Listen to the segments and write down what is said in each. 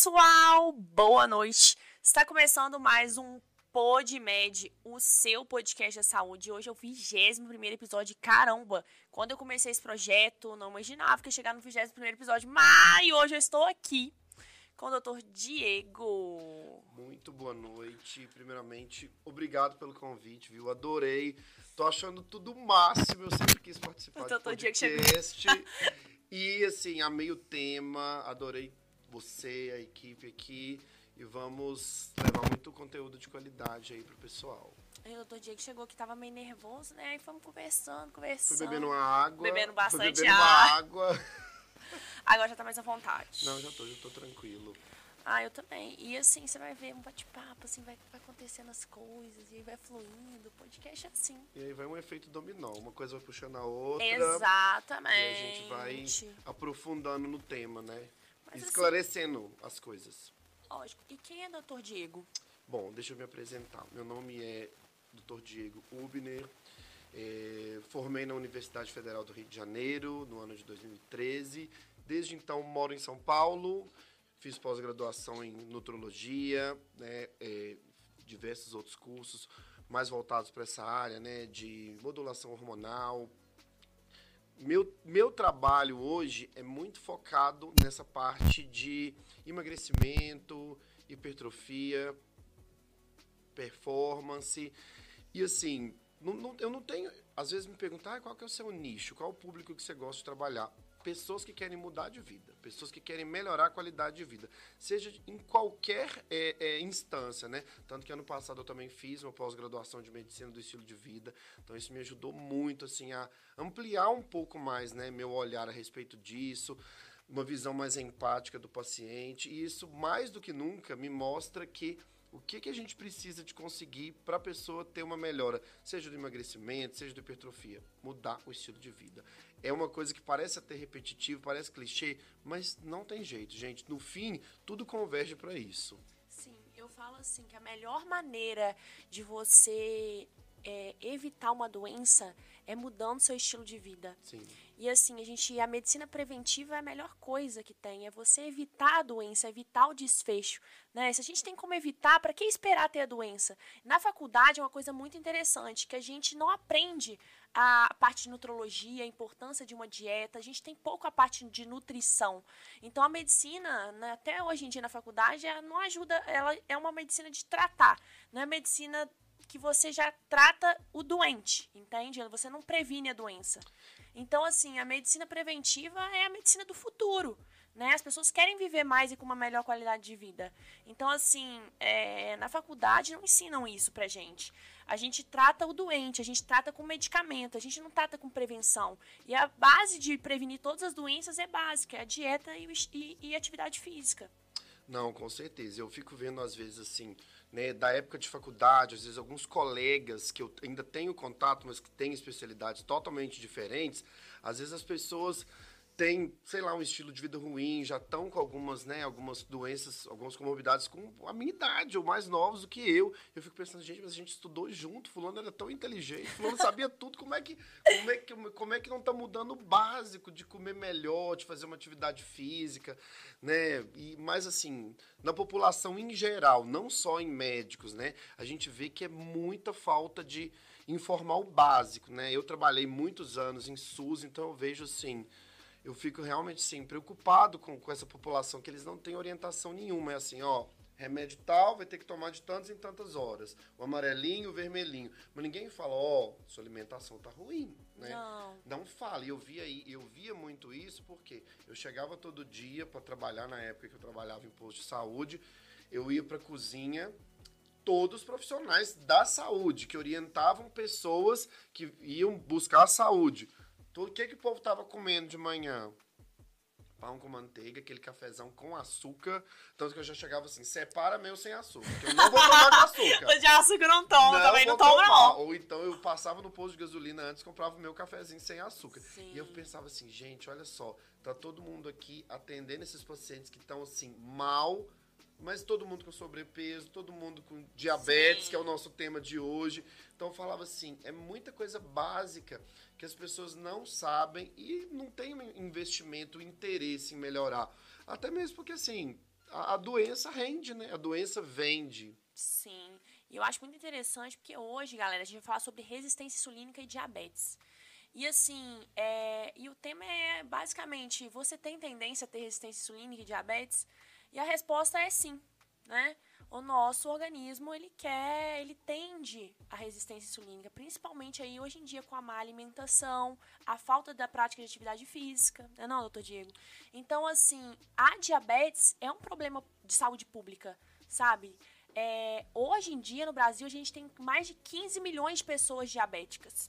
Pessoal! Boa noite! Está começando mais um PodMed, o seu podcast da saúde. Hoje é o 21 episódio. Caramba! Quando eu comecei esse projeto, não imaginava que ia chegar no 21 episódio, mas hoje eu estou aqui com o Dr. Diego. Muito boa noite. Primeiramente, obrigado pelo convite, viu? Adorei. Tô achando tudo máximo. Eu sempre quis participar do Dr. Diego chegou. podcast. e assim, amei o tema, adorei você, a equipe aqui. E vamos levar muito conteúdo de qualidade aí pro pessoal. Aí o Dr. Diego chegou que tava meio nervoso, né? Aí fomos conversando, Fui conversando. bebendo uma água. Bebendo fui bastante bebendo água. Agora já tá mais à vontade. Não, já tô, já tô tranquilo. Ah, eu também. E assim, você vai ver um bate-papo, assim, vai, vai acontecendo as coisas, e aí vai fluindo. O podcast é assim. E aí vai um efeito dominó. Uma coisa vai puxando a outra. Exatamente. E a gente vai aprofundando no tema, né? Mas, assim, Esclarecendo as coisas. Lógico. E quem é Dr. Diego? Bom, deixa eu me apresentar. Meu nome é Dr. Diego Ubner. É, formei na Universidade Federal do Rio de Janeiro no ano de 2013. Desde então moro em São Paulo. Fiz pós-graduação em nutrologia, né, é, diversos outros cursos mais voltados para essa área, né, de modulação hormonal. Meu, meu trabalho hoje é muito focado nessa parte de emagrecimento, hipertrofia, performance. E assim, não, não- eu não tenho. Às vezes me perguntam ah, qual que é o seu nicho, qual o público que você gosta de trabalhar. Pessoas que querem mudar de vida, pessoas que querem melhorar a qualidade de vida, seja em qualquer é, é, instância, né? Tanto que ano passado eu também fiz uma pós-graduação de medicina do estilo de vida, então isso me ajudou muito assim a ampliar um pouco mais, né, meu olhar a respeito disso, uma visão mais empática do paciente, e isso mais do que nunca me mostra que o que, que a gente precisa de conseguir para a pessoa ter uma melhora, seja do emagrecimento, seja da hipertrofia, mudar o estilo de vida. É uma coisa que parece até repetitivo, parece clichê, mas não tem jeito, gente. No fim, tudo converge para isso. Sim, eu falo assim que a melhor maneira de você é, evitar uma doença é mudando seu estilo de vida. Sim. E assim, a gente, a medicina preventiva é a melhor coisa que tem, é você evitar a doença, evitar o desfecho, né? Se a gente tem como evitar, para que esperar ter a doença? Na faculdade é uma coisa muito interessante, que a gente não aprende a parte de nutrologia, a importância de uma dieta, a gente tem pouco a parte de nutrição. Então a medicina, né, até hoje em dia na faculdade, ela não ajuda, ela é uma medicina de tratar, não é medicina que você já trata o doente, entende? Você não previne a doença. Então, assim, a medicina preventiva é a medicina do futuro. Né? As pessoas querem viver mais e com uma melhor qualidade de vida. Então, assim, é, na faculdade não ensinam isso pra gente. A gente trata o doente, a gente trata com medicamento, a gente não trata com prevenção. E a base de prevenir todas as doenças é básica, é a dieta e, e- e atividade física. Não, com certeza. Eu fico vendo, às vezes, assim, né, da época de faculdade, às vezes, alguns colegas que eu ainda tenho contato, mas que têm especialidades totalmente diferentes, às vezes as pessoas têm, sei lá, um estilo de vida ruim, já estão com algumas, né, algumas doenças, algumas comorbidades com a minha idade, ou mais novos do que eu. Eu fico pensando, gente, mas a gente estudou junto, fulano era tão inteligente, fulano sabia tudo, como é que, como é que, como é que não tá mudando o básico de comer melhor, de fazer uma atividade física, né? E mais assim, na população em geral, não só em médicos, né? A gente vê que é muita falta de informar o básico, né? Eu trabalhei muitos anos em SUS, então eu vejo assim, eu fico realmente sim preocupado com, com essa população que eles não têm orientação nenhuma, é assim, ó, remédio tal vai ter que tomar de tantas em tantas horas, o amarelinho, o vermelhinho, mas ninguém fala, ó, sua alimentação tá ruim, né? Não. Não fala. E eu via aí, eu via muito isso porque eu chegava todo dia para trabalhar na época que eu trabalhava em posto de saúde, eu ia para cozinha, todos os profissionais da saúde que orientavam pessoas que iam buscar a saúde. Então, O que que o povo tava comendo de manhã? Pão com manteiga, aquele cafezão com açúcar. Tanto que eu já chegava assim, separa meu sem açúcar, que eu não vou tomar com açúcar. De açúcar não tomo, também não tomo, não. Ou então eu passava no posto de gasolina antes, comprava o meu cafezinho sem açúcar. Sim. E eu pensava assim, gente, olha só, tá todo mundo aqui atendendo esses pacientes que estão assim, mal, mas todo mundo com sobrepeso, todo mundo com diabetes, Sim. que é o nosso tema de hoje. Então eu falava assim, é muita coisa básica que as pessoas não sabem e não tem investimento, interesse em melhorar. Até mesmo porque assim, a, a doença rende, né? A doença vende. Sim. E eu acho muito interessante porque hoje, galera, a gente vai falar sobre resistência insulínica e diabetes. E assim, é, e o tema é basicamente, você tem tendência a ter resistência insulínica e diabetes? E a resposta é sim, né? O nosso organismo, ele quer, ele tende à resistência insulínica, principalmente aí hoje em dia com a má alimentação, a falta da prática de atividade física, né não, doutor Diego? Então, assim, a diabetes é um problema de saúde pública, sabe? É, hoje em dia, no Brasil, a gente tem mais de 15 milhões de pessoas diabéticas.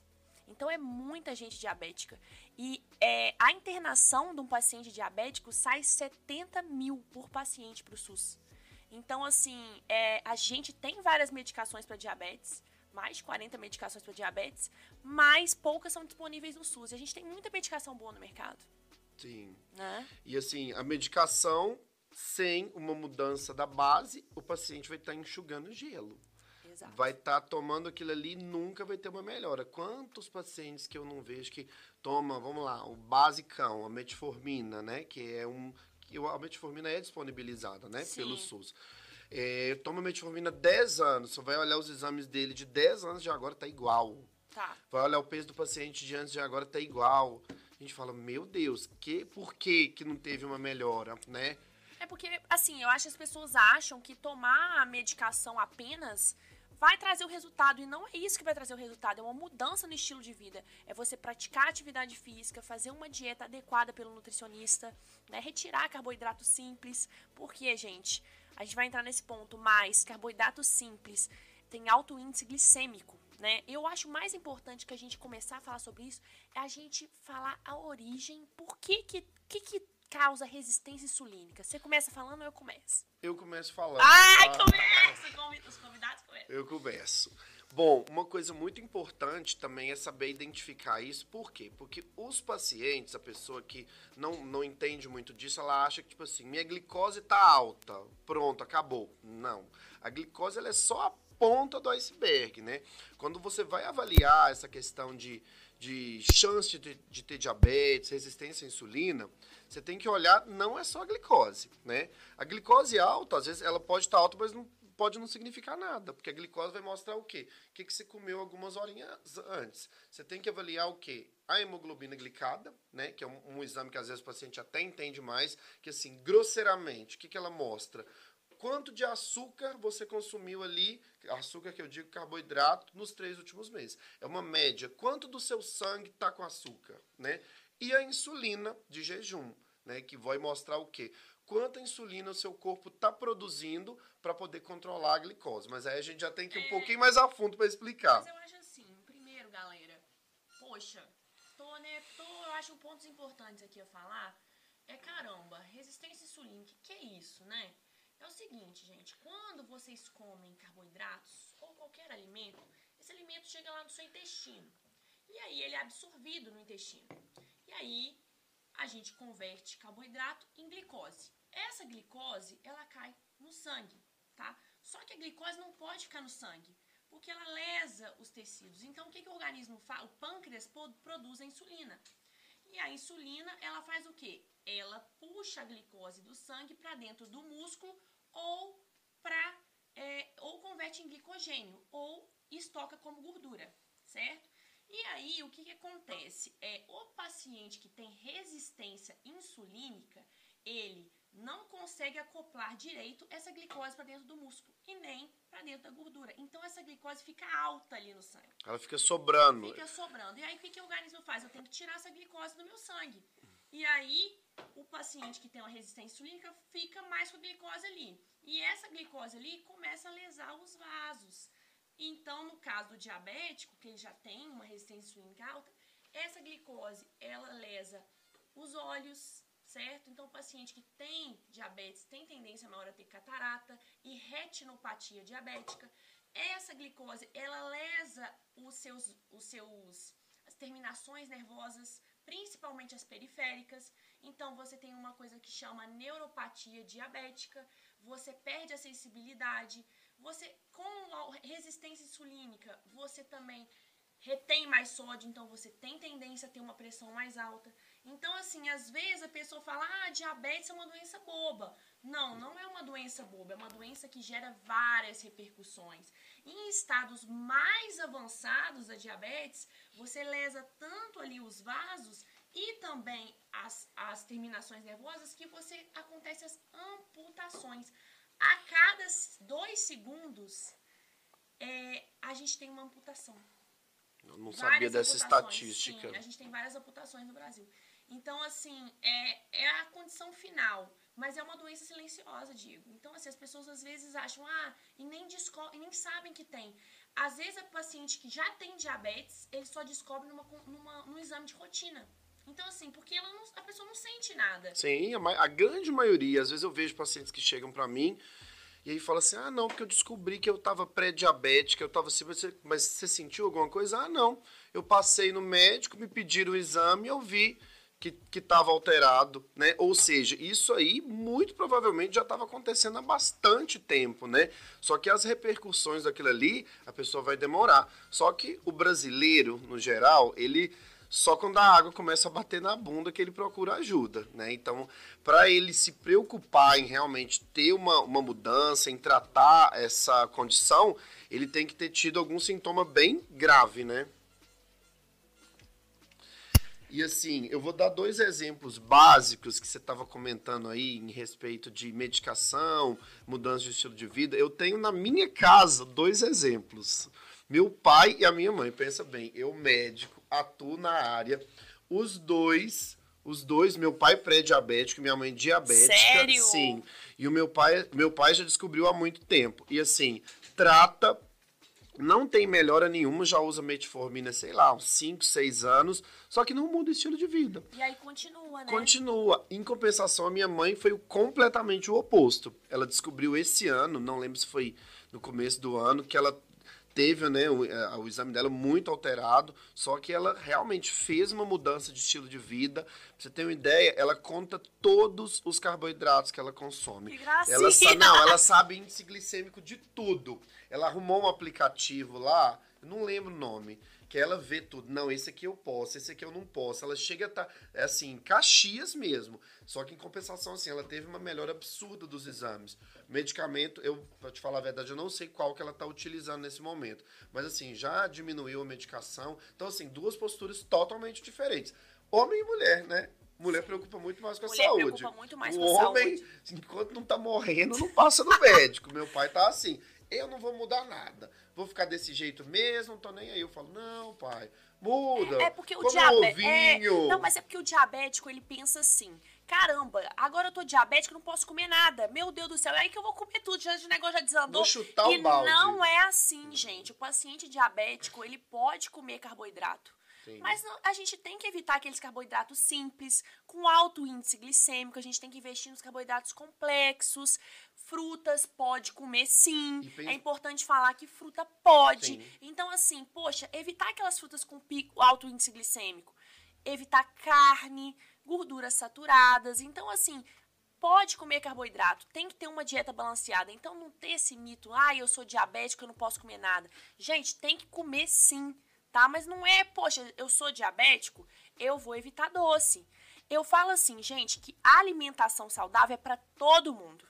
Então é muita gente diabética. E é, a internação de um paciente diabético sai 70 mil por paciente para o SUS. Então, assim, é, a gente tem várias medicações para diabetes, mais de 40 medicações para diabetes, mas poucas são disponíveis no SUS. E a gente tem muita medicação boa no mercado. Sim. Né? E assim, a medicação, sem uma mudança da base, o paciente vai estar enxugando gelo. Exato. vai estar tá tomando aquilo ali nunca vai ter uma melhora. Quantos pacientes que eu não vejo que toma, vamos lá, o basicão, a metformina, né? Que é um. Que a metformina é disponibilizada, né? Sim. Pelo SUS. É, toma metformina 10 anos, você vai olhar os exames dele de 10 anos de agora tá igual. Tá. Vai olhar o peso do paciente de antes de agora tá igual. A gente fala, meu Deus, que, por que que não teve uma melhora, né? É porque, assim, eu acho que as pessoas acham que tomar a medicação apenas vai trazer o resultado. E não é isso que vai trazer o resultado, é uma mudança no estilo de vida. É você praticar atividade física, fazer uma dieta adequada pelo nutricionista, né? retirar carboidrato simples. Porque, gente, a gente vai entrar nesse ponto, mas carboidrato simples tem alto índice glicêmico. Né? Eu acho mais importante que a gente começar a falar sobre isso é a gente falar a origem, por que que, que, que causa resistência insulínica? Você começa falando ou eu começo? Eu começo falando. Ai, tá? começa! Os convidados. Eu começo. Bom, uma coisa muito importante também é saber identificar isso. Por quê? Porque os pacientes, a pessoa que não, não entende muito disso, ela acha que, tipo assim, minha glicose tá alta, pronto, acabou. Não. A glicose, ela é só a ponta do iceberg, né? Quando você vai avaliar essa questão de, de chance de, de ter diabetes, resistência à insulina, você tem que olhar, não é só a glicose, né? A glicose alta, às vezes, ela pode estar alta, mas não pode não significar nada, porque a glicose vai mostrar o quê? O que, que você comeu algumas horinhas antes. Você tem que avaliar o quê? A hemoglobina glicada, né? Que é um, um exame que às vezes o paciente até entende mais, que assim, grosseiramente, o que, que ela mostra? Quanto de açúcar você consumiu ali, açúcar que eu digo carboidrato, nos três últimos meses. É uma média. Quanto do seu sangue está com açúcar, né? E a insulina de jejum, né? Que vai mostrar o quê? Quanta insulina o seu corpo está produzindo para poder controlar a glicose. Mas aí a gente já tem que ir um é. pouquinho mais a fundo para explicar. Mas eu acho assim, primeiro, galera, poxa, tô, né, tô, eu acho pontos importantes aqui a falar é caramba, resistência insulínica, que é isso, né? É o seguinte, gente, quando vocês comem carboidratos ou qualquer alimento, esse alimento chega lá no seu intestino. E aí ele é absorvido no intestino. E aí a gente converte carboidrato em glicose. Essa glicose, ela cai no sangue, tá? Só que a glicose não pode ficar no sangue, porque ela lesa os tecidos. Então, o que, que o organismo faz? O pâncreas produz a insulina. E a insulina, ela faz o quê? Ela puxa a glicose do sangue para dentro do músculo ou para é, ou converte em glicogênio ou estoca como gordura, certo? E aí, o que, que acontece? É o paciente que tem resistência insulínica, ele não consegue acoplar direito essa glicose para dentro do músculo e nem para dentro da gordura. Então essa glicose fica alta ali no sangue. Ela fica sobrando. Fica sobrando. E aí o que, que o organismo faz? Eu tenho que tirar essa glicose do meu sangue. E aí o paciente que tem uma resistência insulínica fica mais com a glicose ali. E essa glicose ali começa a lesar os vasos. Então, no caso do diabético, que ele já tem uma resistência insulínica alta, essa glicose, ela lesa os olhos, certo? Então, o paciente que tem diabetes tem tendência maior a ter catarata e retinopatia diabética. Essa glicose, ela lesa os seus, os seus, as terminações nervosas, principalmente as periféricas. Então, você tem uma coisa que chama neuropatia diabética, você perde a sensibilidade, você, com a resistência insulínica, você também retém mais sódio, então você tem tendência a ter uma pressão mais alta. Então, assim, às vezes a pessoa fala, ah, diabetes é uma doença boba. Não, não é uma doença boba, é uma doença que gera várias repercussões. Em estados mais avançados da diabetes, você lesa tanto ali os vasos e também as, as terminações nervosas que você acontece as amputações. A cada dois segundos, é, a gente tem uma amputação. Eu não sabia dessa estatística. Sim, a gente tem várias amputações no Brasil. Então, assim, é, é a condição final. Mas é uma doença silenciosa, Diego. Então, assim, as pessoas às vezes acham, ah, e nem, e nem sabem que tem. Às vezes, a paciente que já tem diabetes, ele só descobre numa, numa, num exame de rotina. Então, assim, porque não, a pessoa não sente nada. Sim, a, a grande maioria. Às vezes eu vejo pacientes que chegam para mim e aí fala assim: ah, não, porque eu descobri que eu tava pré-diabética, eu tava assim, mas você, mas você sentiu alguma coisa? Ah, não. Eu passei no médico, me pediram o exame eu vi que estava alterado, né? Ou seja, isso aí muito provavelmente já estava acontecendo há bastante tempo, né? Só que as repercussões daquilo ali, a pessoa vai demorar. Só que o brasileiro, no geral, ele só quando a água começa a bater na bunda que ele procura ajuda, né? Então, para ele se preocupar em realmente ter uma, uma mudança, em tratar essa condição, ele tem que ter tido algum sintoma bem grave, né? E assim, eu vou dar dois exemplos básicos que você estava comentando aí em respeito de medicação, mudança de estilo de vida. Eu tenho na minha casa dois exemplos. Meu pai e a minha mãe. Pensa bem, eu médico, atuo na área. Os dois, os dois, meu pai pré-diabético e minha mãe diabética. Sério? Sim. E o meu pai, meu pai já descobriu há muito tempo. E assim, trata não tem melhora nenhuma, já usa metformina, sei lá, uns 5, 6 anos, só que não muda o estilo de vida. E aí continua, né? Continua. Em compensação, a minha mãe foi completamente o oposto. Ela descobriu esse ano, não lembro se foi no começo do ano, que ela teve né, o, é, o, exame dela muito alterado, só que ela realmente fez uma mudança de estilo de vida. Pra você ter uma ideia, ela conta todos os carboidratos que ela consome. Que gracinha. ela sabe, Não, ela sabe índice glicêmico de tudo. Ela arrumou um aplicativo lá, não lembro o nome, que ela vê tudo. Não, esse aqui eu posso, esse aqui eu não posso. Ela chega a estar, tá, é assim, Caxias mesmo. Só que em compensação, assim, ela teve uma melhora absurda dos exames. Medicamento, eu, pra te falar a verdade, eu não sei qual que ela está utilizando nesse momento. Mas, assim, já diminuiu a medicação. Então, assim, duas posturas totalmente diferentes. Homem e mulher, né? Mulher preocupa muito mais com a mulher saúde. Preocupa muito mais o com a homem, saúde. enquanto não tá morrendo, não passa no médico. Meu pai tá assim eu não vou mudar nada. Vou ficar desse jeito mesmo, não tô nem aí. Eu falo, não, pai, muda. É, é porque o diabético. É, não, mas é porque o diabético ele pensa assim: caramba, agora eu tô diabético, não posso comer nada. Meu Deus do céu, é aí que eu vou comer tudo, já o negócio já desandou. Vou chutar o e balde. não é assim, gente. O paciente diabético, ele pode comer carboidrato. Mas não, a gente tem que evitar aqueles carboidratos simples, com alto índice glicêmico. A gente tem que investir nos carboidratos complexos. Frutas pode comer sim. Pensa... É importante falar que fruta pode. Sim. Então, assim, poxa, evitar aquelas frutas com pico, alto índice glicêmico. Evitar carne, gorduras saturadas. Então, assim, pode comer carboidrato, tem que ter uma dieta balanceada. Então não ter esse mito, ah, eu sou diabético, eu não posso comer nada. Gente, tem que comer sim tá? Mas não é, poxa, eu sou diabético, eu vou evitar doce. Eu falo assim, gente, que a alimentação saudável é para todo mundo.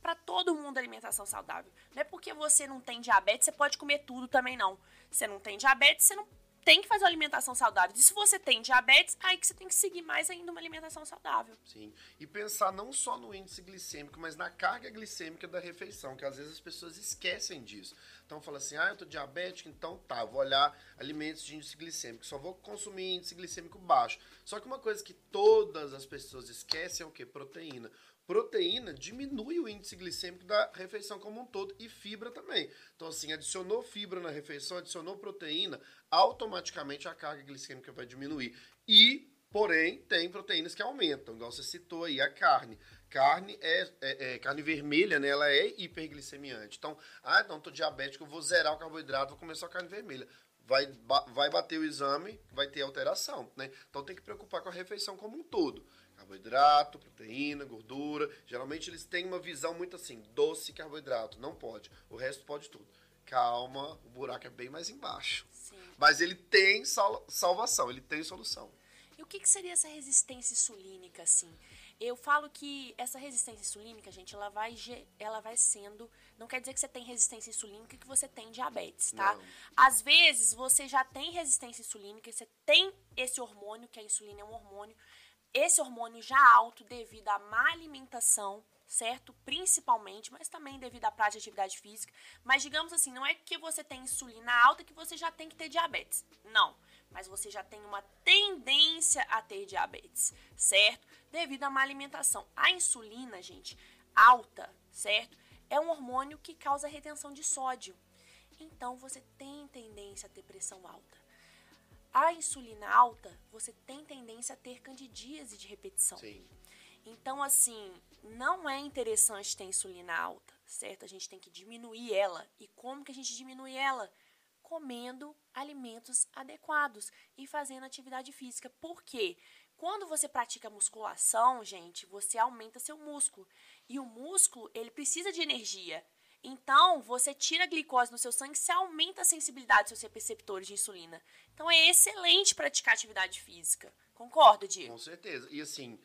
Para todo mundo alimentação saudável. Não é porque você não tem diabetes, você pode comer tudo também não. Você não tem diabetes, você não tem que fazer uma alimentação saudável. E se você tem diabetes, aí que você tem que seguir mais ainda uma alimentação saudável. Sim. E pensar não só no índice glicêmico, mas na carga glicêmica da refeição, que às vezes as pessoas esquecem disso. Então fala assim: "Ah, eu tô diabético, então tá, vou olhar alimentos de índice glicêmico, só vou consumir índice glicêmico baixo". Só que uma coisa que todas as pessoas esquecem é o que? Proteína proteína diminui o índice glicêmico da refeição como um todo e fibra também. Então, assim, adicionou fibra na refeição, adicionou proteína, automaticamente a carga glicêmica vai diminuir. E, porém, tem proteínas que aumentam, igual você citou aí, a carne. Carne é, é, é carne vermelha, né? Ela é hiperglicemiante. Então, ah, então tô diabético, vou zerar o carboidrato, vou comer só carne vermelha vai, vai bater o exame, vai ter alteração, né? Então tem que preocupar com a refeição como um todo carboidrato, proteína, gordura. Geralmente eles têm uma visão muito assim, doce carboidrato, não pode. O resto pode tudo. Calma, o buraco é bem mais embaixo. Sim. Mas ele tem sal salvação, ele tem solução. E o que, que seria essa resistência insulínica, assim? Eu falo que essa resistência insulínica, gente, ela vai, ela vai sendo. Não quer dizer que você tem resistência insulínica que você tem diabetes, tá? Não. Às vezes você já tem resistência insulínica, você tem esse hormônio, que a insulina é um hormônio, esse hormônio já alto devido à má alimentação, certo? Principalmente, mas também devido à prática de atividade física. Mas digamos assim, não é que você tem insulina alta que você já tem que ter diabetes. Não mas você já tem uma tendência a ter diabetes, certo? Devido à má alimentação. A insulina, gente, alta, certo? É um hormônio que causa retenção de sódio. Então você tem tendência a ter pressão alta. A insulina alta, você tem tendência a ter candidíase de repetição. Sim. Então, assim, não é interessante ter insulina alta, certo? A gente tem que diminuir ela. E como que a gente diminui ela? comendo alimentos adequados e fazendo atividade física. Por quê? Quando você pratica musculação, gente, você aumenta seu músculo. E o músculo, ele precisa de energia. Então, você tira a glicose no seu sangue, você aumenta a sensibilidade dos seus receptores de insulina. Então, é excelente praticar atividade física. Concorda, Diego? Com certeza. E assim,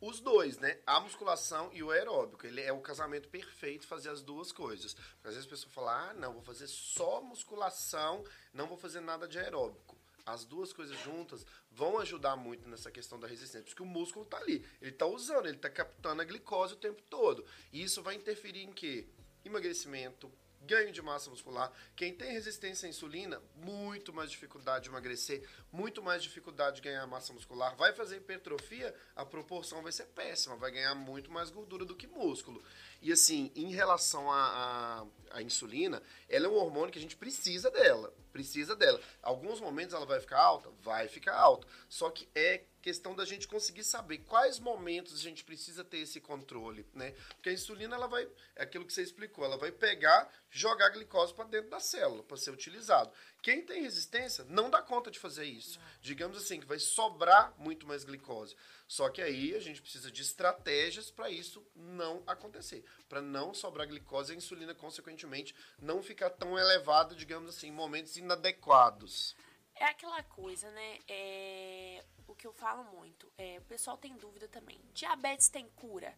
os dois, né? A musculação e o aeróbico. Ele é o casamento perfeito fazer as duas coisas. Porque às vezes a pessoa fala, ah, não, vou fazer só musculação, não vou fazer nada de aeróbico. As duas coisas juntas vão ajudar muito nessa questão da resistência. Porque o músculo tá ali, ele tá usando, ele tá captando a glicose o tempo todo. E isso vai interferir em quê? Emagrecimento, ganho de massa muscular. Quem tem resistência à insulina, muito mais dificuldade de emagrecer, muito mais dificuldade de ganhar massa muscular. Vai fazer hipertrofia, a proporção vai ser péssima, vai ganhar muito mais gordura do que músculo. E assim, em relação à insulina, ela é um hormônio que a gente precisa dela. Precisa dela. Alguns momentos ela vai ficar alta? Vai ficar alta. Só que é questão da gente conseguir saber quais momentos a gente precisa ter esse controle, né? Porque a insulina, ela vai, é aquilo que você explicou, ela vai pegar, jogar a glicose para dentro da célula, para ser utilizado. Quem tem resistência não dá conta de fazer isso. Digamos assim, que vai sobrar muito mais glicose. Só que aí a gente precisa de estratégias para isso não acontecer, para não sobrar glicose e a insulina, consequentemente, não ficar tão elevada, digamos assim, em momentos inadequados. É aquela coisa, né? É, o que eu falo muito. É, o pessoal tem dúvida também. Diabetes tem cura?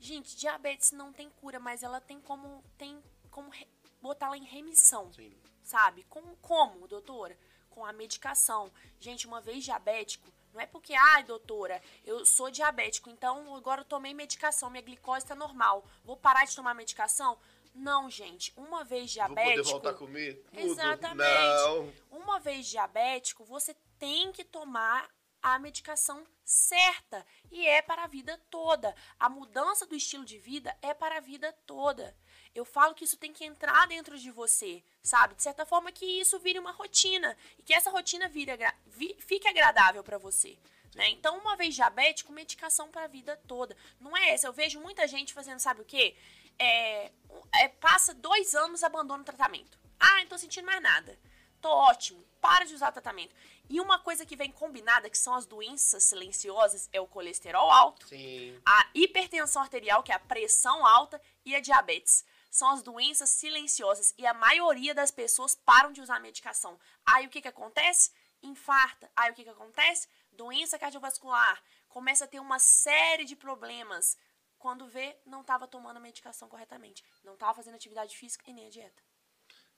Gente, diabetes não tem cura, mas ela tem como, tem como botá-la em remissão. Sim. Sabe? Com, como, doutora? Com a medicação. Gente, uma vez diabético, não é porque, ai, doutora, eu sou diabético, então agora eu tomei medicação, minha glicose está normal. Vou parar de tomar medicação? Não, gente. Uma vez diabético. Vou poder voltar a comer? Tudo. Exatamente. Não. Uma vez diabético, você tem que tomar a medicação certa e é para a vida toda. A mudança do estilo de vida é para a vida toda. Eu falo que isso tem que entrar dentro de você, sabe? De certa forma que isso vire uma rotina e que essa rotina vire, vi, fique agradável para você. Né? Então, uma vez diabético, medicação para a vida toda. Não é essa. Eu vejo muita gente fazendo, sabe o quê? é, é, passa dois anos, abandona o tratamento. Ah, não tô sentindo mais nada. Tô ótimo. Para de usar o tratamento. E uma coisa que vem combinada, que são as doenças silenciosas, é o colesterol alto, Sim. a hipertensão arterial, que é a pressão alta, e a diabetes. São as doenças silenciosas. E a maioria das pessoas param de usar a medicação. Aí o que, que acontece? Infarta. Aí o que, que acontece? Doença cardiovascular. Começa a ter uma série de problemas quando vê, não estava tomando a medicação corretamente. Não estava fazendo atividade física e nem a dieta.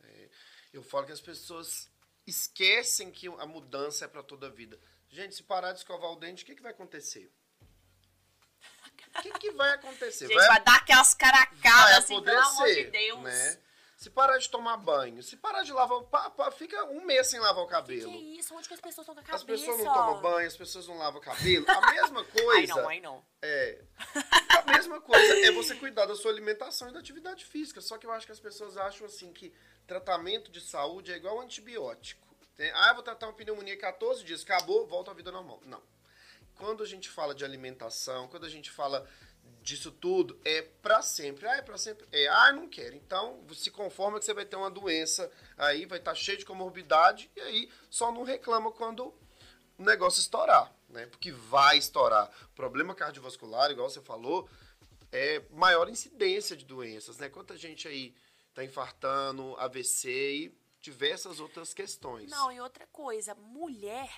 É, eu falo que as pessoas esquecem que a mudança é para toda a vida. Gente, se parar de escovar o dente, o que, que vai acontecer? O que, que vai acontecer? Gente, vai, vai dar aquelas caracadas, assim, pelo amor de Deus. Né? Se parar de tomar banho, se parar de lavar, pá, pá, fica um mês sem lavar o cabelo. Que, que é isso? Onde que as pessoas estão com a cabeça? As pessoas não tomam banho, as pessoas não lavam o cabelo. A mesma coisa. ai não, ai não. É. A mesma coisa é você cuidar da sua alimentação e da atividade física. Só que eu acho que as pessoas acham assim que tratamento de saúde é igual antibiótico. Ah, eu vou tratar uma pneumonia 14 dias, acabou, volta à vida normal. Não. Quando a gente fala de alimentação, quando a gente fala disso tudo é para sempre. Ah, é para sempre. É, ah, não quero. Então, se conforma que você vai ter uma doença aí, vai estar tá cheio de comorbidade e aí só não reclama quando o negócio estourar, né? Porque vai estourar. Problema cardiovascular, igual você falou, é maior incidência de doenças, né? Quanta gente aí tá infartando, AVC e diversas outras questões. Não, e outra coisa, mulher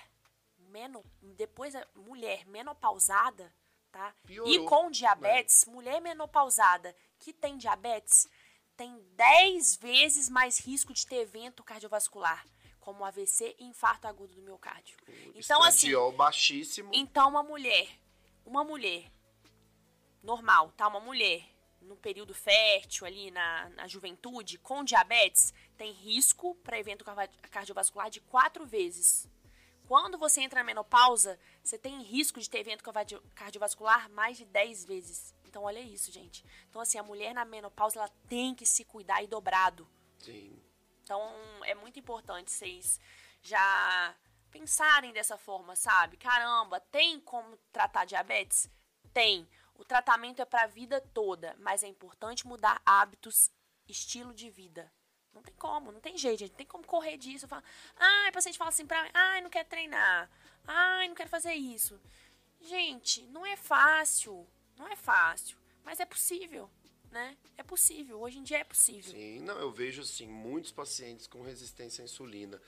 depois mulher menopausada, tá? Piorou, e com diabetes, mulher menopausada que tem diabetes tem 10 vezes mais risco de ter evento cardiovascular, como AVC e infarto agudo do miocárdio. Então assim, Estradiol baixíssimo. então uma mulher, uma mulher normal, tá? Uma mulher no período fértil ali na, na juventude com diabetes tem risco para evento cardiovascular de quatro vezes. Quando você entra na menopausa, você tem risco de ter evento cardio- cardiovascular mais de 10 vezes. Então olha isso, gente. Então assim, a mulher na menopausa ela tem que se cuidar e dobrado. Sim. Então é muito importante vocês já pensarem dessa forma, sabe? Caramba, tem como tratar diabetes? Tem. O tratamento é para a vida toda, mas é importante mudar hábitos, estilo de vida. Não tem como, não tem jeito, gente. Não tem como correr disso. Fala, ai, o paciente fala assim pra mim, ai, não quero treinar. Ai, não quero fazer isso. Gente, não é fácil. Não é fácil. Mas é possível, né? É possível. Hoje em dia é possível. Sim, não, eu vejo assim, muitos pacientes com resistência à insulina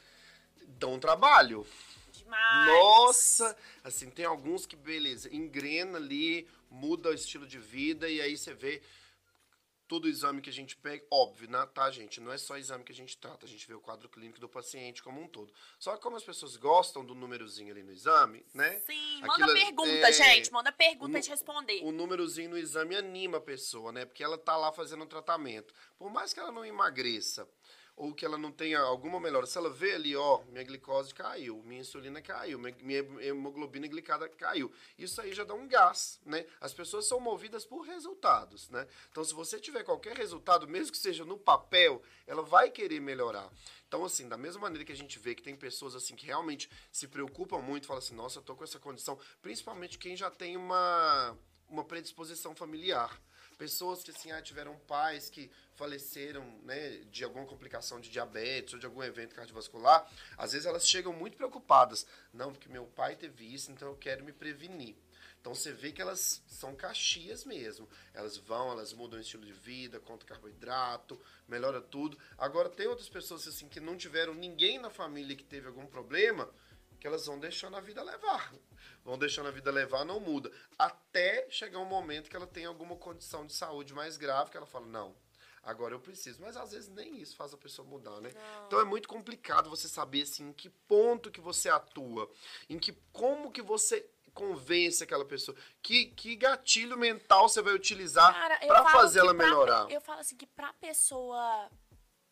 dão trabalho. Demais. Nossa! Assim, tem alguns que, beleza, engrena ali, muda o estilo de vida e aí você vê todo o exame que a gente pega, óbvio, né, tá, gente? Não é só exame que a gente trata, a gente vê o quadro clínico do paciente como um todo. Só que como as pessoas gostam do númerozinho ali no exame, né? Sim, manda Aquilo- pergunta, é, gente. Manda pergunta gente responder. O númerozinho no exame anima a pessoa, né? Porque ela tá lá fazendo um tratamento. Por mais que ela não emagreça ou que ela não tenha alguma melhora, se ela vê ali, ó, minha glicose caiu, minha insulina caiu, minha, hemoglobina glicada caiu. Isso aí já dá um gás, né? As pessoas são movidas por resultados, né? Então, se você tiver qualquer resultado, mesmo que seja no papel, ela vai querer melhorar. Então, assim, da mesma maneira que a gente vê que tem pessoas assim que realmente se preocupam muito, falam assim, nossa, eu tô com essa condição, principalmente quem já tem uma, uma predisposição familiar. Pessoas que assim, ah, tiveram pais que faleceram né, de alguma complicação de diabetes ou de algum evento cardiovascular, às vezes elas chegam muito preocupadas. Não, porque meu pai teve isso, então eu quero me prevenir. Então você vê que elas são caxias mesmo. Elas vão, elas mudam o estilo de vida, conta carboidrato, melhora tudo. Agora tem outras pessoas assim que não tiveram ninguém na família que teve algum problema, que elas vão deixando a vida levar. Vão deixando a vida levar, não muda. Até chegar um momento que ela tem alguma condição de saúde mais grave, que ela fala, não, agora eu preciso. Mas às vezes nem isso faz a pessoa mudar, né? Então é muito complicado você saber assim, em que ponto que você atua, em que como que você convence aquela pessoa, que, que gatilho mental você vai utilizar para fazer ela pra- melhorar. Eu falo assim que pra pessoa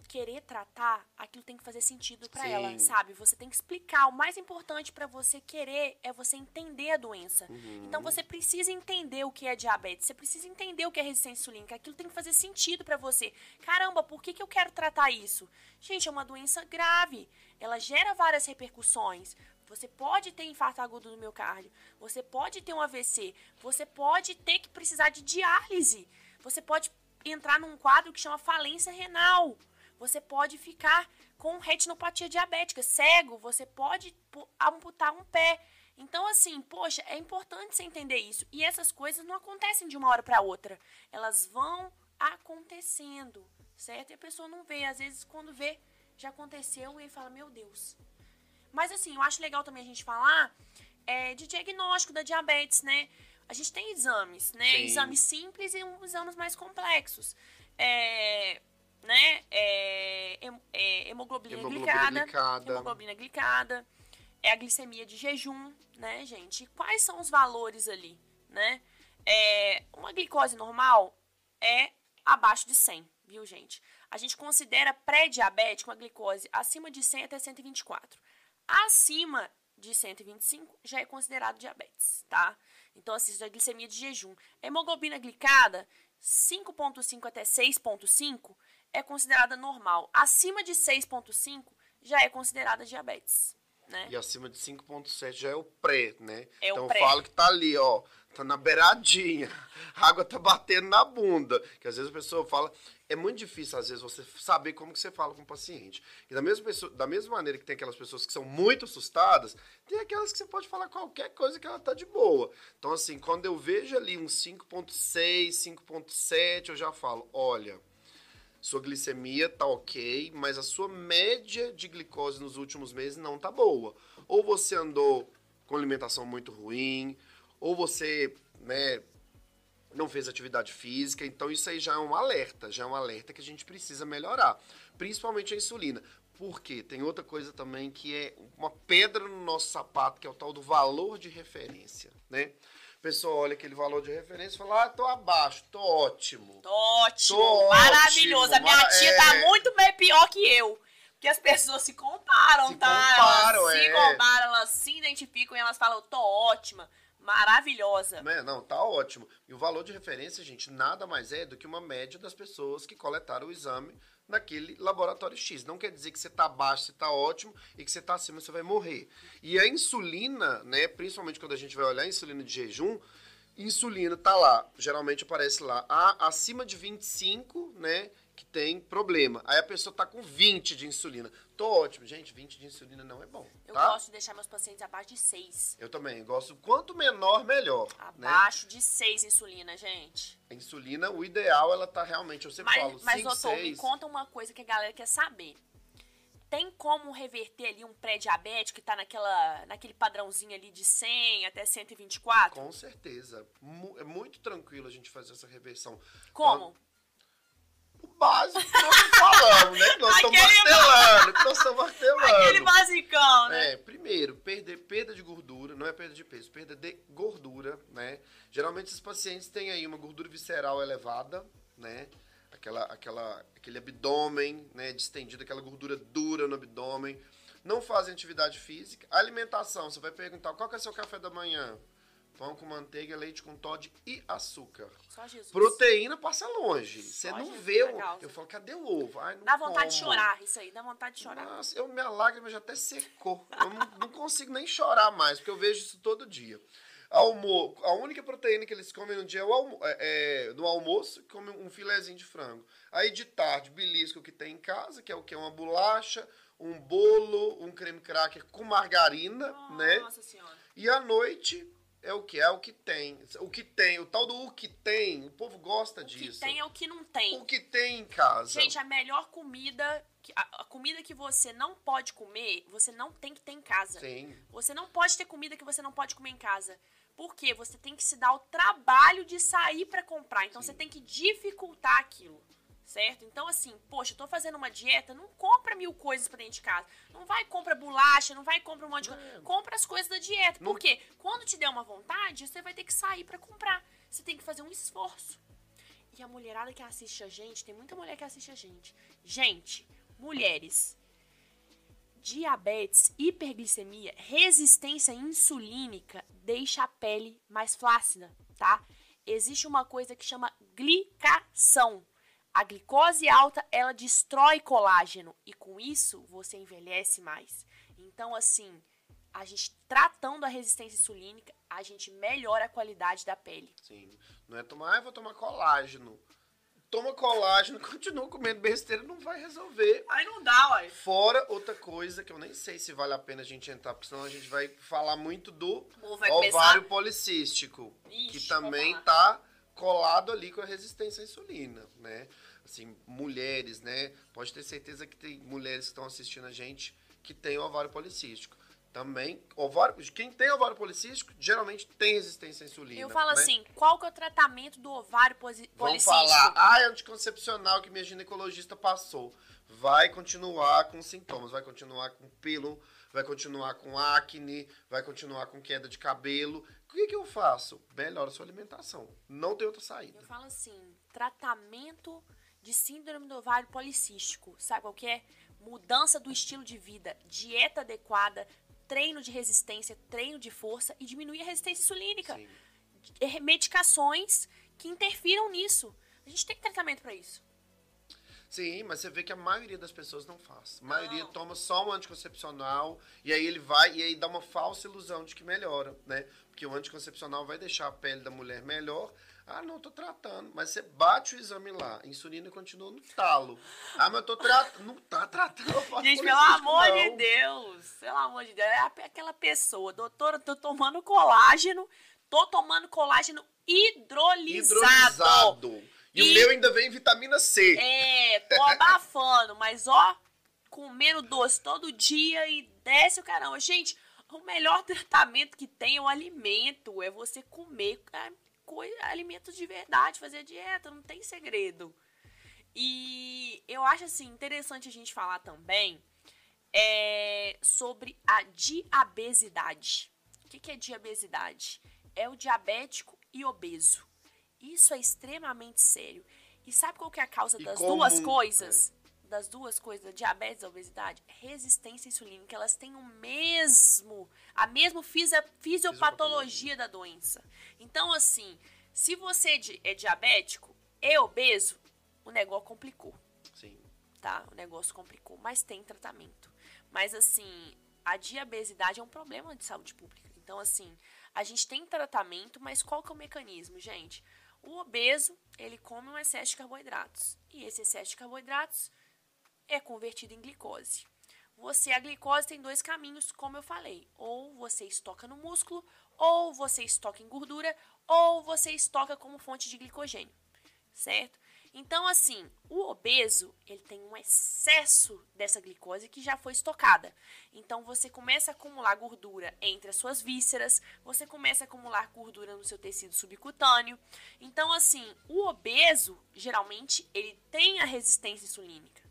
querer tratar, aquilo tem que fazer sentido pra Sim. ela, sabe? Você tem que explicar. O mais importante pra você querer é você entender a doença. Uhum. Então você precisa entender o que é diabetes, você precisa entender o que é resistência insulínica. Aquilo tem que fazer sentido pra você. Caramba, por que, que eu quero tratar isso? Gente, é uma doença grave. Ela gera várias repercussões. Você pode ter infarto agudo do miocárdio, você pode ter um AVC, você pode ter que precisar de diálise, você pode entrar num quadro que chama falência renal, você pode ficar com retinopatia diabética, cego, você pode pu- amputar um pé. Então, assim, poxa, é importante você entender isso. E essas coisas não acontecem de uma hora para outra. Elas vão acontecendo, certo? E a pessoa não vê. Às vezes, quando vê, já aconteceu e fala, meu Deus. Mas assim, eu acho legal também a gente falar é, de diagnóstico da diabetes, né? A gente tem exames, né? Sim. Exames simples e exames mais complexos. É, né? É, é, hemoglobina, Hemoglobina glicada, glicada. Hemoglobina glicada. É a glicemia de jejum, né, gente? E quais são os valores ali, né? É, uma glicose normal é abaixo de 100, viu, gente? A gente considera pré-diabético uma glicose acima de 100 até 124. Acima de 125 já é considerado diabetes, tá? Então, assim, isso é glicemia de jejum. Hemoglobina glicada, 5.5 até 6.5 é considerada normal. Acima de 6.5 já é considerada diabetes, né? E acima de 5.7 já é o pré, né? É o então pré. eu falo que tá ali, ó. Tá na beiradinha. A água tá batendo na bunda. Que às vezes a pessoa fala. É muito difícil, às vezes, você saber como que você fala com o paciente. E da mesma, pessoa, da mesma maneira que tem aquelas pessoas que são muito assustadas, tem aquelas que você pode falar qualquer coisa que ela tá de boa. Então, assim, quando eu vejo ali um 5.6, 5.7, eu já falo, olha, sua glicemia tá ok, mas a sua média de glicose nos últimos meses não tá boa. Ou você andou com alimentação muito ruim, ou você, né, não fez atividade física, então isso aí já é um alerta, já é um alerta que a gente precisa melhorar, principalmente a insulina. Porque tem outra coisa também que é uma pedra no nosso sapato, que é o tal do valor de referência, né? A pessoa olha aquele valor de referência e fala, ah, tô abaixo, tô ótimo. Tô ótimo, tô maravilhoso. Ótimo, a minha tia tá é... muito bem pior que eu. Porque as pessoas se comparam, se tá? Comparam, elas é. se comparam, elas se identificam e elas falam, tô ótima maravilhosa. É, não, tá ótimo. E o valor de referência, gente, nada mais é do que uma média das pessoas que coletaram o exame naquele laboratório X. Não quer dizer que você tá abaixo, você tá ótimo e que você tá acima, você vai morrer. E a insulina, né, principalmente quando a gente vai olhar a insulina de jejum, insulina tá lá, geralmente aparece lá, a, acima de 25, né, que tem problema. Aí a pessoa tá com 20 de insulina. Tô ótimo. Gente, 20 de insulina não é bom. Eu tá? gosto de deixar meus pacientes abaixo de 6. Eu também. Gosto. Quanto menor, melhor. Né? Abaixo né? de 6 insulina, gente. A insulina, o ideal, ela tá realmente, eu sempre mas, falo, Mas, cinco, doutor, seis... me conta uma coisa que a galera quer saber. Tem como reverter ali um pré-diabético que tá naquela, naquele padrãozinho ali de 100 até 124? Com certeza. É muito tranquilo a gente fazer essa reversão. Como? Então, básico que nós falamos, né? Que nós estamos martelando, que nós estamos martelando. Aquele basicão, né? É, primeiro, perder, perda de gordura, não é perda de peso, perda de gordura, né? Geralmente esses pacientes têm aí uma gordura visceral elevada, né? Aquela, aquela, aquele abdômen, né, distendido, aquela gordura dura no abdômen. Não fazem atividade física. Alimentação, você vai perguntar, qual que é seu café da manhã? Pão com manteiga, leite com Todd e açúcar. Só Jesus. Proteína passa longe. Você não Jesus vê o. Eu falo, cadê o ovo? Ai, dá vontade como. de chorar, isso aí, dá vontade de chorar. Nossa, eu, minha lágrima já até secou. Eu não, não consigo nem chorar mais, porque eu vejo isso todo dia. Almo a única proteína que eles comem no dia é, almo é, é no almoço, come um filezinho de frango. Aí de tarde, belisco que tem em casa, que é o que? Uma bolacha, um bolo, um creme cracker com margarina, né? Nossa senhora. E à noite, é o que é o que tem. O que tem, o tal do o que tem, o povo gosta o disso. O que tem é o que não tem. O que tem em casa. Gente, a melhor comida, a, comida que você não pode comer, você não tem que ter em casa. Sim. Você não pode ter comida que você não pode comer em casa. Porque você tem que se dar o trabalho de sair para comprar. Então Sim. você tem que dificultar aquilo certo? Então, assim, poxa, eu tô fazendo uma dieta, não compra mil coisas pra dentro de casa. Não vai compra bolacha, não vai compra um monte de coisa. Compra as coisas da dieta. Não. Porque quando te der uma vontade, você vai ter que sair para comprar. Você tem que fazer um esforço. E a mulherada que assiste a gente, tem muita mulher que assiste a gente. Gente, mulheres, diabetes, hiperglicemia, resistência insulínica deixa a pele mais flácida, tá? Existe uma coisa que chama glicação. A glicose alta, ela destrói colágeno e com isso você envelhece mais. Então, assim, a gente tratando a resistência insulínica, a gente melhora a qualidade da pele. Sim. Não é tomar, ah, vou tomar colágeno. Toma colágeno, continua comendo besteira, não vai resolver. Aí não dá, uai. Fora outra coisa que eu nem sei se vale a pena a gente entrar, porque senão a gente vai falar muito do ovário pensar... policístico. Ixi, que também tá colado ali com a resistência à insulina, né? Assim, mulheres, né? Pode ter certeza que tem mulheres que estão assistindo a gente que tem ovário policístico. Também, ovário, quem tem ovário policístico geralmente tem resistência à insulina. Eu falo né? assim, qual que é o tratamento do ovário policístico? Vamos falar, ah, é anticoncepcional que minha ginecologista passou. Vai continuar com sintomas, vai continuar com pelo, vai continuar com acne, vai continuar com queda de cabelo. O que, que eu faço? Melhora a sua alimentação. Não tem outra saída. Eu falo assim, tratamento de síndrome do ovário policístico. Sabe qual que é? Mudança do estilo de vida, dieta adequada, treino de resistência, treino de força e diminuir a resistência insulínica. Sim. É, medicações que interfiram nisso. A gente tem tratamento para isso. Sim, mas você vê que a maioria das pessoas não faz. A maioria não. toma só um anticoncepcional e aí ele vai e aí dá uma falsa ilusão de que melhora, né? Porque o anticoncepcional vai deixar a pele da mulher melhor. Ah, não, tô tratando. Mas você bate o exame lá, a insulina continua no talo. Ah, mas eu tô tratando. Não tá tratando. Gente, pelo amor não. de Deus. Pelo amor de Deus. É aquela pessoa, doutora, tô tomando colágeno, tô tomando colágeno hidrolisado. Hidrolisado. E, e, o meu ainda vem vitamina C. É, tô abafando, mas ó, comendo doce todo dia e desce o caramba. Gente, o melhor tratamento que tem é o alimento, é você comer é, alimentos de verdade, fazer dieta, não tem segredo. E eu acho assim interessante a gente falar também é, sobre a diabesidade. O que, que é diabesidade? É o diabético e obeso. Isso é extremamente sério. E sabe qual que é a causa e das comum, duas coisas? Das duas coisas, diabetes e obesidade? Resistência insulínica. Elas têm o mesmo, a mesma fisiopatologia da doença. Então, assim, se você é, é diabético e obeso, o negócio complicou. Sim. Tá? O negócio complicou. Mas tem tratamento. Mas, assim, a diabesidade é um problema de saúde pública. Então, assim, a gente tem tratamento, mas qual que é o mecanismo, gente? O obeso, ele come um excesso de carboidratos. E esse excesso de carboidratos é convertido em glicose. Você, a glicose tem dois caminhos, como eu falei. Ou você estoca no músculo, ou você estoca em gordura, ou você estoca como fonte de glicogênio. Certo? Então, assim, o obeso, ele tem um excesso dessa glicose que já foi estocada. Então, você começa a acumular gordura entre as suas vísceras, você começa a acumular gordura no seu tecido subcutâneo. Então, assim, o obeso, geralmente, ele tem a resistência insulínica.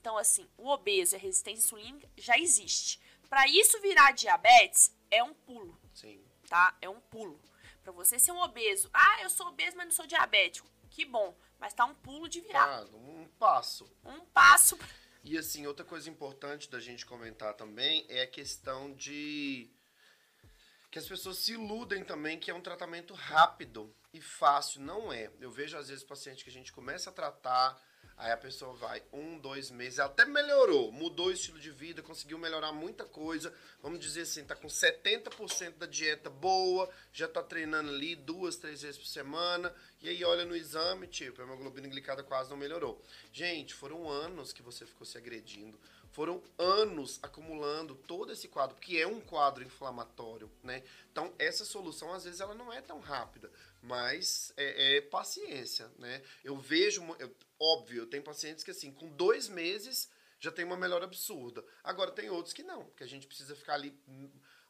Então, assim, o obeso e a resistência insulínica já existe. Para isso virar diabetes, é um pulo. Sim. Tá? É um pulo. Para você ser um obeso, ah, eu sou obeso, mas não sou diabético. Que bom. Mas tá um pulo de virar. Ah, um passo. Um passo. E assim, outra coisa importante da gente comentar também é a questão de que as pessoas se iludem também que é um tratamento rápido e fácil. Não é. Eu vejo às vezes pacientes que a gente começa a tratar Aí a pessoa vai um, dois meses, até melhorou, mudou o estilo de vida, conseguiu melhorar muita coisa. Vamos dizer assim, tá com 70% da dieta boa, já tá treinando ali duas, três vezes por semana. E aí olha no exame, tipo, a hemoglobina glicada quase não melhorou. Gente, foram anos que você ficou se agredindo. Foram anos acumulando todo esse quadro, que é um quadro inflamatório, né? Então, essa solução, às vezes, ela não é tão rápida, mas é, é paciência, né? Eu vejo, eu, óbvio, tenho pacientes que, assim, com dois meses já tem uma melhora absurda. Agora, tem outros que não, que a gente precisa ficar ali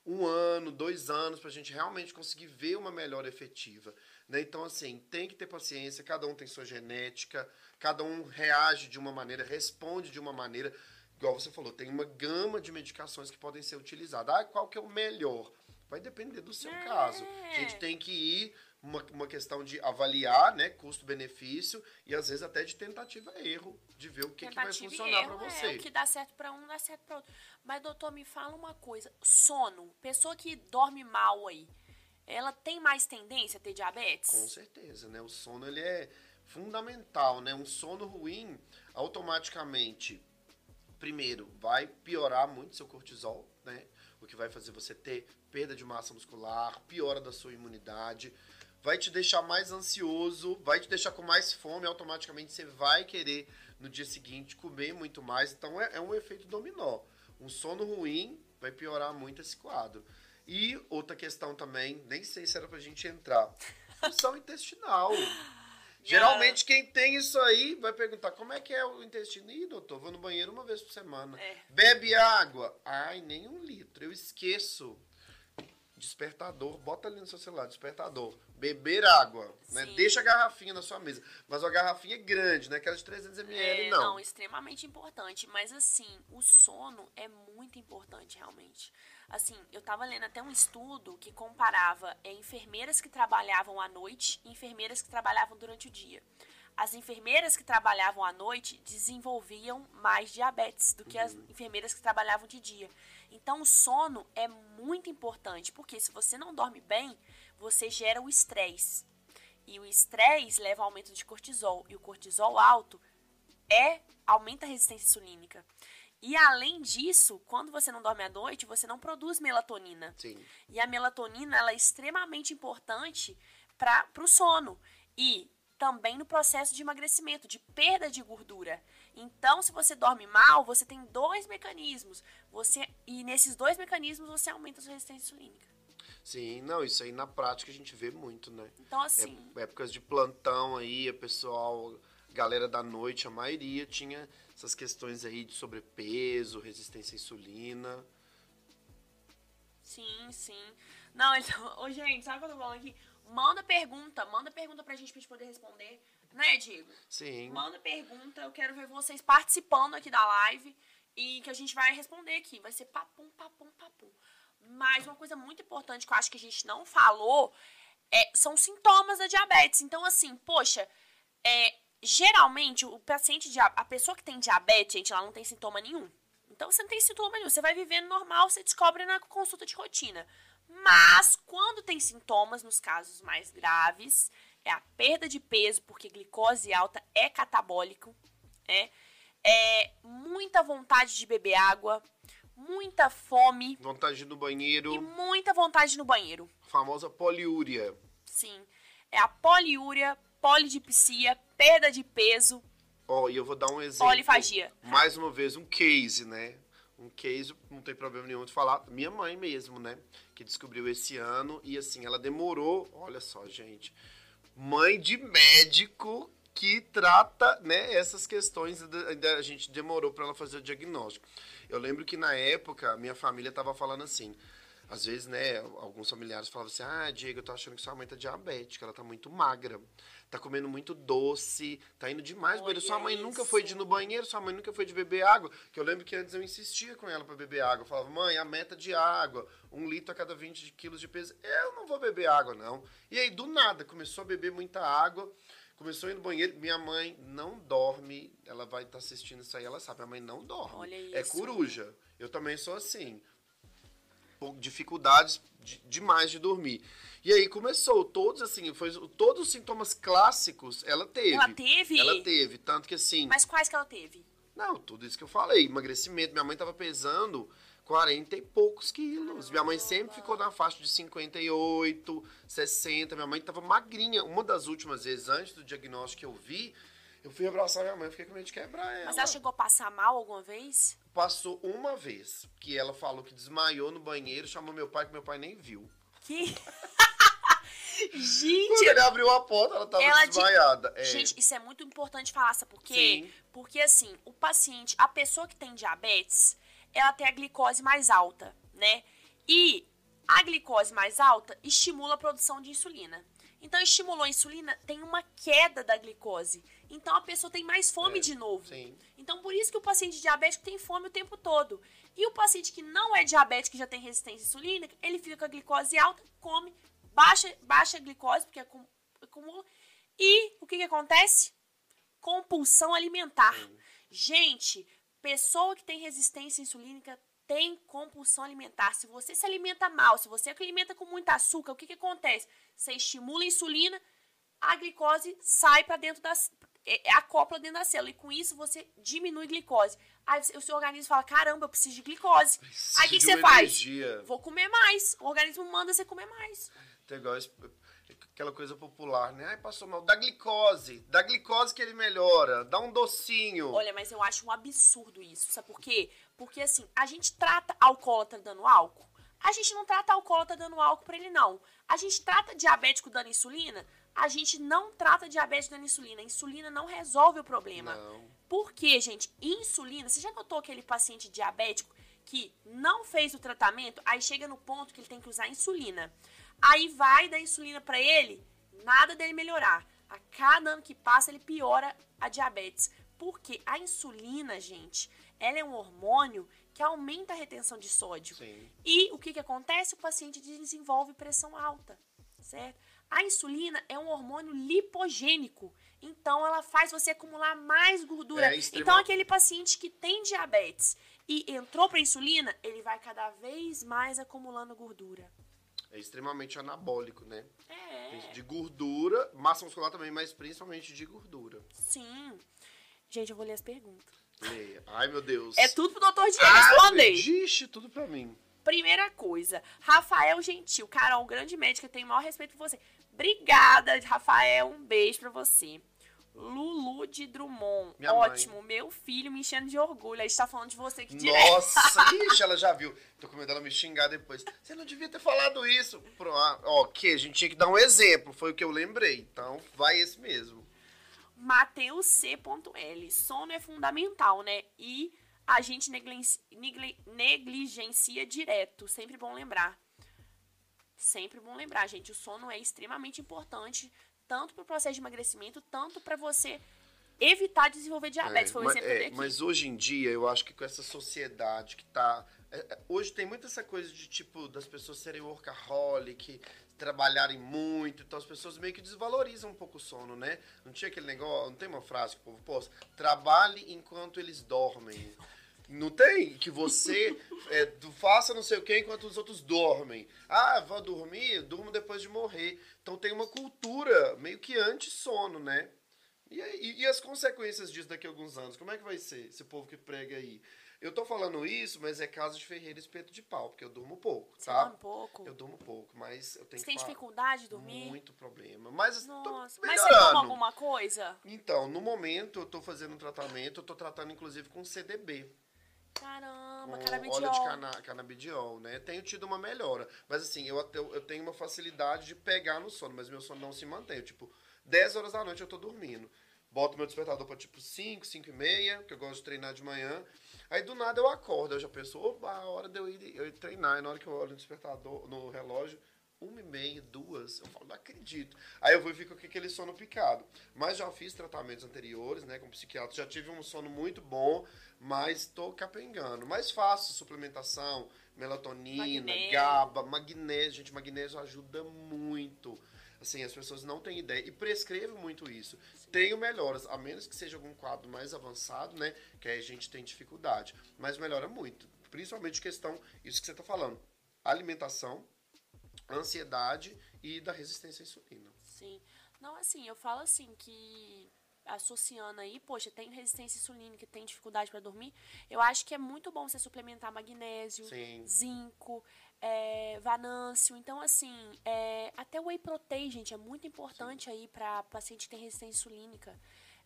um ano, dois anos, para a gente realmente conseguir ver uma melhora efetiva. Né? Então, assim, tem que ter paciência, cada um tem sua genética, cada um reage de uma maneira, responde de uma maneira. Igual você falou, tem uma gama de medicações que podem ser utilizadas. Ah, qual que é o melhor? Vai depender do seu é. caso. A gente tem que ir uma, uma questão de avaliar, né, custo-benefício e às vezes até de tentativa erro, de ver o que, que vai funcionar para você. É, o que dá certo para um, dá certo para outro. Mas doutor, me fala uma coisa, sono, pessoa que dorme mal aí, ela tem mais tendência a ter diabetes? Com certeza, né? O sono ele é fundamental, né? Um sono ruim automaticamente primeiro vai piorar muito seu cortisol, né? O que vai fazer você ter perda de massa muscular, piora da sua imunidade, vai te deixar mais ansioso, vai te deixar com mais fome, automaticamente você vai querer no dia seguinte comer muito mais. Então é, é um efeito dominó. Um sono ruim vai piorar muito esse quadro. E outra questão também, nem sei se era pra gente entrar. Função intestinal. Geralmente quem tem isso aí vai perguntar como é que é o intestino. Ih, doutor, vou no banheiro uma vez por semana. É. Bebe água. Ai, nem um litro. Eu esqueço despertador, bota ali no seu celular, despertador, beber água, né? Deixa a garrafinha na sua mesa, mas a garrafinha é grande, né? Aquela de 300 ml, é, não. Não, extremamente importante, mas assim, o sono é muito importante realmente. Assim, eu tava lendo até um estudo que comparava é, enfermeiras que trabalhavam à noite e enfermeiras que trabalhavam durante o dia. As enfermeiras que trabalhavam à noite desenvolviam mais diabetes do que as uhum. enfermeiras que trabalhavam de dia. Então, o sono é muito importante, porque se você não dorme bem, você gera o estresse. E o estresse leva ao aumento de cortisol. E o cortisol alto é aumenta a resistência insulínica. E além disso, quando você não dorme à noite, você não produz melatonina. Sim. E a melatonina ela é extremamente importante para o sono. E também no processo de emagrecimento, de perda de gordura. Então, se você dorme mal, você tem dois mecanismos. Você e nesses dois mecanismos você aumenta a sua resistência insulínica. Sim, não, isso aí na prática a gente vê muito, né? Então, assim. É, épocas de plantão aí, a pessoal, galera da noite, a maioria tinha essas questões aí de sobrepeso, resistência à insulina. Sim, sim. Não, então, ô, gente, sabe o que eu tô falando aqui? Manda pergunta, manda pergunta pra gente pra gente poder responder. Né, Diego? Sim. Manda pergunta, eu quero ver vocês participando aqui da live e que a gente vai responder aqui. Vai ser papum, papum, papum. Mas uma coisa muito importante que eu acho que a gente não falou é, são sintomas da diabetes. Então, assim, poxa, é, geralmente o paciente, a pessoa que tem diabetes, gente, ela não tem sintoma nenhum. Então, você não tem sintoma nenhum. Você vai vivendo normal, você descobre na consulta de rotina. Mas, quando tem sintomas, nos casos mais graves, é a perda de peso, porque glicose alta é catabólico, é, é muita vontade de beber água, muita fome. Vontade no banheiro. E muita vontade no banheiro. Famosa poliúria. Sim. É a poliúria, polidipsia, perda de peso. Ó, oh, e eu vou dar um exemplo. Polifagia. Mais uma vez, um case, né? Um case, não tem problema nenhum de falar. Minha mãe mesmo, né? Que descobriu esse ano. E assim, ela demorou. Olha só, gente. Mãe de médico que trata né, essas questões. A gente demorou para ela fazer o diagnóstico. Eu lembro que na época, minha família estava falando assim às vezes, né, alguns familiares falavam assim: ah, Diego, eu tô achando que sua mãe tá diabética, ela tá muito magra, tá comendo muito doce, tá indo demais banheiro. Sua mãe isso. nunca foi de ir no banheiro, sua mãe nunca foi de beber água. Que eu lembro que antes eu insistia com ela para beber água. Eu falava, mãe, a meta de água, um litro a cada 20 quilos de peso. Eu não vou beber água, não. E aí, do nada, começou a beber muita água. Começou a ir no banheiro, minha mãe não dorme, ela vai estar tá assistindo isso aí, ela sabe, minha mãe não dorme. Olha é isso. É coruja. Eu também sou assim dificuldades de, demais de dormir. E aí começou, todos assim, foi todos os sintomas clássicos ela teve. Ela teve? Ela teve, tanto que assim. Mas quais que ela teve? Não, tudo isso que eu falei, emagrecimento. Minha mãe tava pesando 40 e poucos quilos. Minha mãe sempre ficou na faixa de 58, 60. Minha mãe tava magrinha. Uma das últimas vezes, antes do diagnóstico que eu vi, eu fui abraçar minha mãe, fiquei com medo de quebrar ela. Mas ela chegou a passar mal alguma vez? Passou uma vez, que ela falou que desmaiou no banheiro, chamou meu pai, que meu pai nem viu. Que? Gente! Quando ele abriu a porta, ela tava ela desmaiada. De... É. Gente, isso é muito importante falar, sabe por quê? Sim. Porque assim, o paciente, a pessoa que tem diabetes, ela tem a glicose mais alta, né? E a glicose mais alta estimula a produção de insulina. Então, estimulou a insulina, tem uma queda da glicose. Então, a pessoa tem mais fome é, de novo. Sim. Então, por isso que o paciente diabético tem fome o tempo todo. E o paciente que não é diabético, que já tem resistência insulínica, ele fica com a glicose alta, come, baixa, baixa a glicose, porque acumula. E o que, que acontece? Compulsão alimentar. Sim. Gente, pessoa que tem resistência insulínica tem compulsão alimentar. Se você se alimenta mal, se você se alimenta com muito açúcar, o que, que acontece? Você estimula a insulina, a glicose sai para dentro das. É, é, acopla dentro da célula. E com isso você diminui a glicose. Aí o seu organismo fala: caramba, eu preciso de glicose. Preciso Aí o que, que você energia. faz? Vou comer mais. O organismo manda você comer mais. Tem igual aquela coisa popular, né? Ai, passou mal. Dá glicose. Dá glicose que ele melhora. Dá um docinho. Olha, mas eu acho um absurdo isso. Sabe por quê? Porque assim, a gente trata alcoólatra dando álcool. A gente não trata alcoólatra dando álcool para ele, não. A gente trata diabético dando insulina. A gente não trata diabético dando insulina. A insulina não resolve o problema. Não. Por quê, gente? Insulina. Você já notou aquele paciente diabético que não fez o tratamento? Aí chega no ponto que ele tem que usar insulina. Aí vai dar insulina para ele, nada dele melhorar. A cada ano que passa, ele piora a diabetes. Porque a insulina, gente, ela é um hormônio que aumenta a retenção de sódio. Sim. E o que, que acontece? O paciente desenvolve pressão alta, certo? A insulina é um hormônio lipogênico. Então, ela faz você acumular mais gordura. É então, aquele paciente que tem diabetes e entrou para insulina, ele vai cada vez mais acumulando gordura. É extremamente anabólico, né? É. De gordura, massa muscular também, mas principalmente de gordura. Sim. Gente, eu vou ler as perguntas. Leia. Ai, meu Deus. É tudo pro doutor Diego responder. Ixi, tudo pra mim. Primeira coisa, Rafael Gentil. Carol, grande médica, tenho o maior respeito por você. Obrigada, Rafael. Um beijo pra você. Lulu de Drummond. Minha Ótimo, mãe. meu filho me enchendo de orgulho. Aí está falando de você que direto. Nossa, ixi, ela já viu. Tô com medo dela me xingar depois. Você não devia ter falado isso. Pro, ah, ok, a gente tinha que dar um exemplo. Foi o que eu lembrei. Então, vai esse mesmo. Mateus C.L. Sono é fundamental, né? E a gente negligencia direto. Sempre bom lembrar. Sempre bom lembrar, gente. O sono é extremamente importante, tanto para o processo de emagrecimento, tanto para você evitar desenvolver diabetes. É, foi mas, é, mas hoje em dia, eu acho que com essa sociedade que está é, é, hoje tem muito essa coisa de tipo das pessoas serem workaholic, trabalharem muito, então as pessoas meio que desvalorizam um pouco o sono, né? Não tinha aquele negócio, não tem uma frase que o povo posta, trabalhe enquanto eles dormem. Não tem que você é, faça não sei o que enquanto os outros dormem. Ah, vou dormir, durmo depois de morrer. Então tem uma cultura meio que anti-sono, né? E, e, e, as consequências disso daqui a alguns anos? Como é que vai ser esse povo que prega aí? Eu tô falando isso, mas é caso de Ferreira espeto de pau, porque eu durmo pouco, Você tá? dorme pouco? Eu durmo pouco, mas eu tenho Você tem dificuldade de dormir? Muito problema. Mas Nossa, mas você toma alguma coisa? Então, no momento eu tô fazendo um tratamento, eu tô tratando inclusive com CDB. Caramba, com canabidiol. óleo de cana canabidiol, né? Tenho tido uma melhora. Mas assim, eu, eu, eu tenho uma facilidade de pegar no sono, mas meu sono não se mantém. Eu, tipo, 10 horas da noite eu tô dormindo. Boto meu despertador pra tipo 5, 5 e meia, que eu gosto de treinar de manhã. Aí do nada eu acordo, eu já penso, opa, a hora de eu ir, eu ir treinar. E na hora que eu olho no despertador, no relógio, uma e meia, duas, eu falo, não acredito. Aí eu vou e fico com aquele sono picado. Mas já fiz tratamentos anteriores, né, com psiquiatra, já tive um sono muito bom, mas tô capengando. Mais fácil, suplementação, melatonina, magnésio. GABA, magnésio. Gente, magnésio ajuda muito. Assim, as pessoas não têm ideia. E prescrevo muito isso. Tenho melhoras, a menos que seja algum quadro mais avançado, né? Que aí a gente tem dificuldade. Mas melhora muito. Principalmente questão, isso que você está falando. Alimentação, ansiedade e da resistência à insulina. Sim. Não, assim, eu falo assim que associando aí, poxa, tem resistência insulínica, tem dificuldade para dormir, eu acho que é muito bom você suplementar magnésio, Sim. zinco, é, vanâncio. Então, assim, é, até o whey protein, gente, é muito importante Sim. aí para paciente que tem resistência insulínica.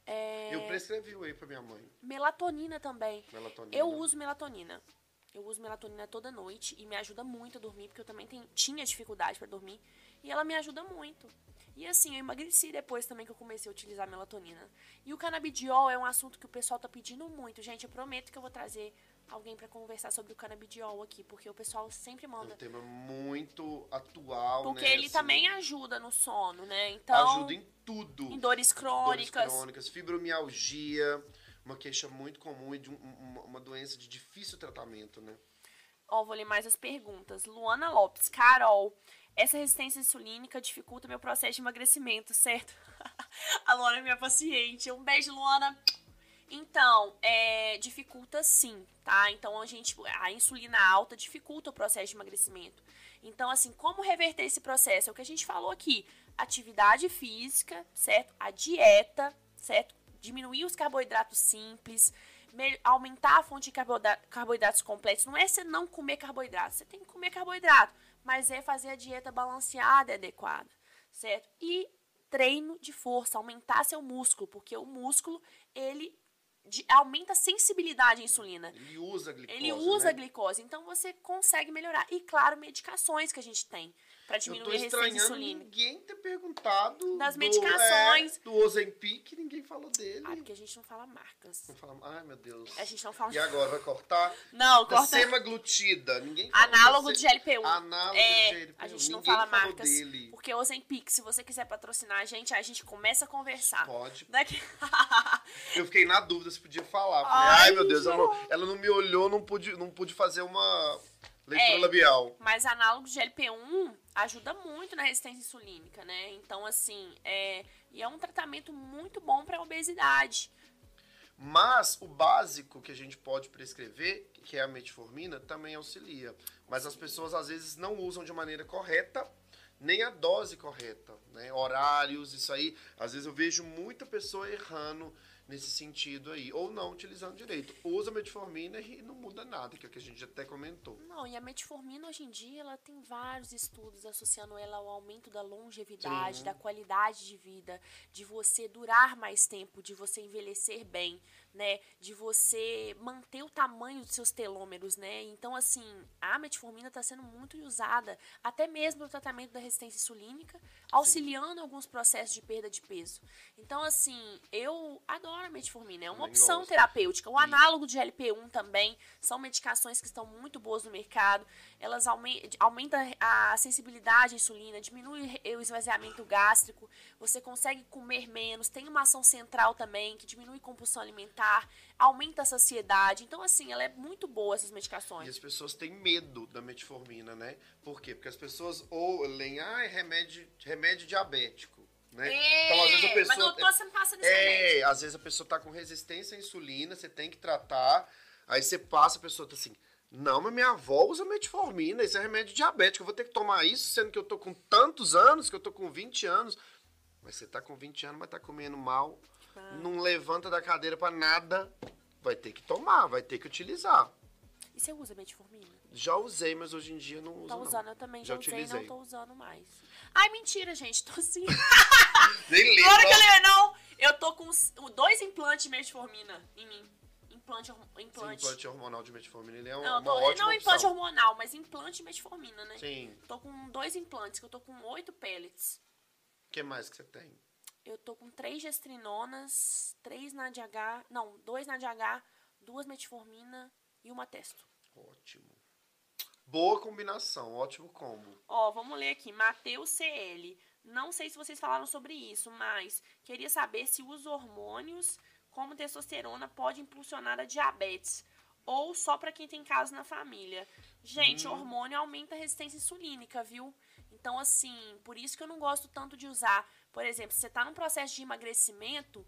É, eu prescrevi whey para minha mãe. Melatonina também. Melatonina. Eu uso melatonina. Eu uso melatonina toda noite e me ajuda muito a dormir, porque eu também tenho, tinha dificuldade para dormir. E ela me ajuda muito. E assim, eu emagreci depois também que eu comecei a utilizar melatonina. E o canabidiol é um assunto que o pessoal tá pedindo muito. Gente, eu prometo que eu vou trazer alguém para conversar sobre o canabidiol aqui, porque o pessoal sempre manda. É um tema muito atual, Porque né, ele assim, também ajuda no sono, né? Então, ajuda em tudo. Em dores crônicas. Dores crônicas, fibromialgia, uma queixa muito comum e de um, uma doença de difícil tratamento, né? Ó, vou ler mais as perguntas. Luana Lopes, Carol, essa resistência insulínica dificulta meu processo de emagrecimento, certo? a Luana é minha paciente. Um beijo, Luana. Então, é, dificulta sim, tá? Então, a gente, a insulina alta dificulta o processo de emagrecimento. Então, assim, como reverter esse processo? É o que a gente falou aqui. Atividade física, certo? A dieta, certo? Diminuir os carboidratos simples, aumentar a fonte de carboidratos completos. Não é você não comer carboidrato, você tem que comer carboidrato, mas é fazer a dieta balanceada e adequada, certo? E treino de força, aumentar seu músculo, porque o músculo, ele de, aumenta a sensibilidade à insulina. Ele usa a glicose. Ele usa né? a glicose. Então você consegue melhorar. E claro, medicações que a gente tem para diminuir a resistência insulínica. ninguém ter perguntado das do, medicações. É, do Ozempic, ninguém falou dele. Ah, porque a gente não fala marcas. Não fala, ai, meu Deus. A gente não fala. E agora vai cortar? Não, corta. Semaglutida, ninguém fala Análogo de GLP-1. Análogo é, de GLP-1. A gente ninguém não fala marcas. Dele. Porque Ozempic, se você quiser patrocinar a gente, a gente começa a conversar. Pode. Daqui... Eu fiquei na dúvida se podia falar. Ai, ai meu Deus, ela não, ela não me olhou, não pude, não pude fazer uma leitura é, labial. Mas análogo de GLP-1 ajuda muito na resistência insulínica, né? Então, assim, é, e é um tratamento muito bom para obesidade. Mas o básico que a gente pode prescrever, que é a metformina, também auxilia. Mas as pessoas às vezes não usam de maneira correta, nem a dose correta, né? Horários, isso aí. Às vezes eu vejo muita pessoa errando nesse sentido aí. Ou não utilizando direito. Usa metformina e não muda nada, que é o que a gente até comentou. Não, e a metformina hoje em dia ela tem vários estudos associando ela ao aumento da longevidade, Sim. da qualidade de vida, de você durar mais tempo, de você envelhecer bem né, de você manter o tamanho dos seus telômeros, né? Então, assim, a metformina está sendo muito usada, até mesmo no tratamento da resistência insulínica, auxiliando Sim. alguns processos de perda de peso. Então, assim, eu adoro a metformina. É uma opção gosto. terapêutica. O análogo de GLP-1 também são medicações que estão muito boas no mercado. Elas aumen- aumentam a sensibilidade à insulina, diminui o esvaziamento gástrico, você consegue comer menos, tem uma ação central também que diminui compulsão alimentar, aumenta a saciedade. Então, assim, ela é muito boa essas E medicações. as pessoas têm medo da metformina, né? Por quê? Porque as pessoas ou leem, ah, é remédio, remédio diabético, né? então, às vezes a É, pessoa... mas doutor, você não passa nesse remédio. É, às vezes a pessoa tá com resistência à insulina, você tem que tratar, aí você passa, a pessoa tá assim, não, mas minha avó usa metformina, isso é remédio diabético, eu vou ter que tomar isso, sendo que eu tô com tantos anos, que eu tô com 20 anos. Mas você tá com 20 anos, mas tá comendo mal, Ah. não levanta da cadeira pra nada, vai ter que tomar, vai ter que utilizar. E você usa metformina? Já usei, mas hoje em dia não uso. Tá não. usando, eu também já, Já usei, utilizei. não tô usando mais. Ai, mentira, gente, tô sim. Nem lembro. Claro que ele não. Eu tô com dois implantes de metformina em mim. Implante, horm- Sim, implante. implante hormonal de metformina, ele é um- Não, eu uma tô, ótima não implante opção. hormonal, mas implante de metformina, né? Sim. Tô com dois implantes, que eu tô com oito pellets. O que mais que você tem? Eu tô com três gestrinonas, três na DH, não, dois na DH, duas metformina e uma testo. Ótimo. Boa combinação, ótimo combo. Ó, vamos ler aqui. Matheus CL. Não sei se vocês falaram sobre isso, mas queria saber se os hormônios, como testosterona, pode impulsionar a diabetes. Ou só para quem tem caso na família. Gente, Hum. hormônio aumenta a resistência insulínica, viu? Então, assim, por isso que eu não gosto tanto de usar. Por exemplo, se você tá num processo de emagrecimento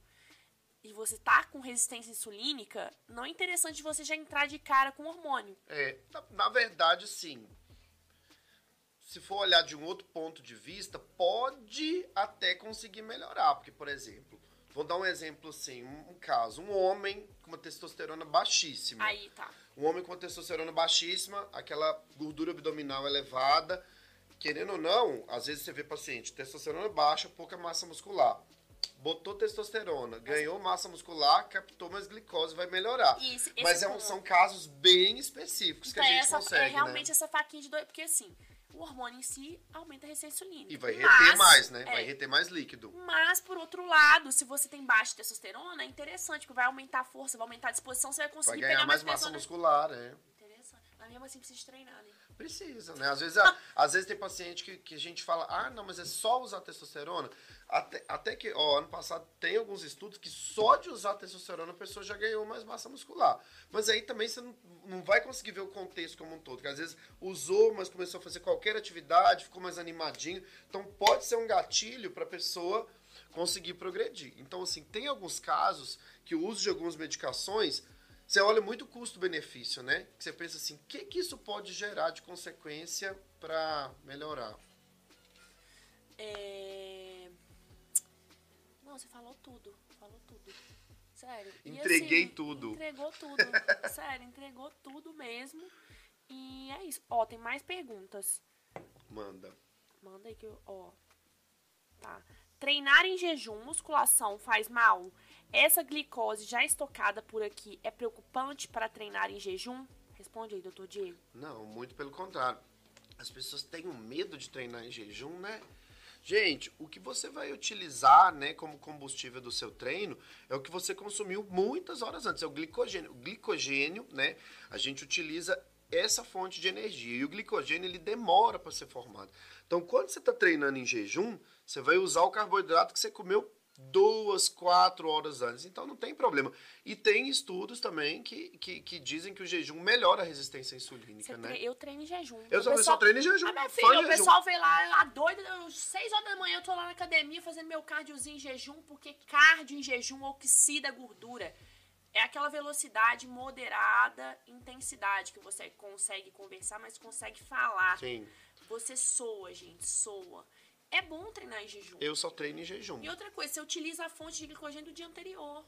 e você tá com resistência insulínica, não é interessante você já entrar de cara com hormônio. É, na, na verdade, sim. Se for olhar de um outro ponto de vista, pode até conseguir melhorar. Porque, por exemplo, vou dar um exemplo assim: um, um caso, um homem com uma testosterona baixíssima. Aí tá. Um homem com uma testosterona baixíssima, aquela gordura abdominal elevada. Querendo ou não, às vezes você vê paciente, testosterona baixa, pouca massa muscular. Botou testosterona, ganhou massa muscular, captou mais glicose, vai melhorar. Isso, Mas é um- são casos bem específicos Então, que a gente essa, consegue, é realmente né? essa faquinha de dois. Porque assim, o hormônio em si aumenta a resistência insulínica. E vai reter Mas- mais, né? é, Vai reter mais líquido. Mas, por outro lado, se você tem baixa testosterona, é interessante, porque vai aumentar a força, vai aumentar a disposição, você vai Vai conseguir ganhar pegar mais mais massa né? muscular, é. Interessante. Mas mesmo assim precisa treinar, né? Precisa, né? Às vezes, a- às vezes tem paciente que, que a gente fala, ah, não, mas é só usar testosterona. Até, até que, ó, ano passado tem alguns estudos que só de usar testosterona a pessoa já ganhou mais massa muscular. Mas aí também você não, não vai conseguir ver o contexto como um todo. Porque às vezes usou, mas começou a fazer qualquer atividade, ficou mais animadinho. Então pode ser um gatilho para a pessoa conseguir progredir. Então, assim, tem alguns casos que o uso de algumas medicações você olha muito custo-benefício, né? Você pensa assim, o que, que isso pode gerar de consequência para melhorar? É... Não, você falou tudo. Falou tudo. Sério. E, Entreguei assim, tudo. Entregou tudo. Sério, entregou tudo mesmo. E é isso. Ó, tem mais perguntas. Manda. Manda aí que eu. Ó. Tá. Treinar em jejum, musculação faz mal? Essa glicose já estocada por aqui é preocupante para treinar em jejum? Responde aí, doutor Diego. Não, muito pelo contrário. As pessoas têm um medo de treinar em jejum, né? Gente, o que você vai utilizar, né, como combustível do seu treino é o que você consumiu muitas horas antes, é o glicogênio. O glicogênio, né, a gente utiliza essa fonte de energia e o glicogênio ele demora para ser formado. Então, quando você está treinando em jejum, você vai usar o carboidrato que você comeu duas, quatro horas antes. Então não tem problema. E tem estudos também que, que, que dizem que o jejum melhora a resistência insulínica, Você né? tre- Eu treino em jejum. Eu também pessoal- só treino em jejum. Ah, filha, o jejum. pessoal vem lá, lá doida, às 6 horas da manhã eu tô lá na academia fazendo meu cardiozinho em jejum, porque cardio em jejum oxida gordura. É aquela velocidade moderada, intensidade que você consegue conversar, mas consegue falar. Sim, Você soa, gente, soa. É bom treinar em jejum. eu só treino em jejum. E outra coisa, você utiliza a fonte de glicogênio do dia anterior.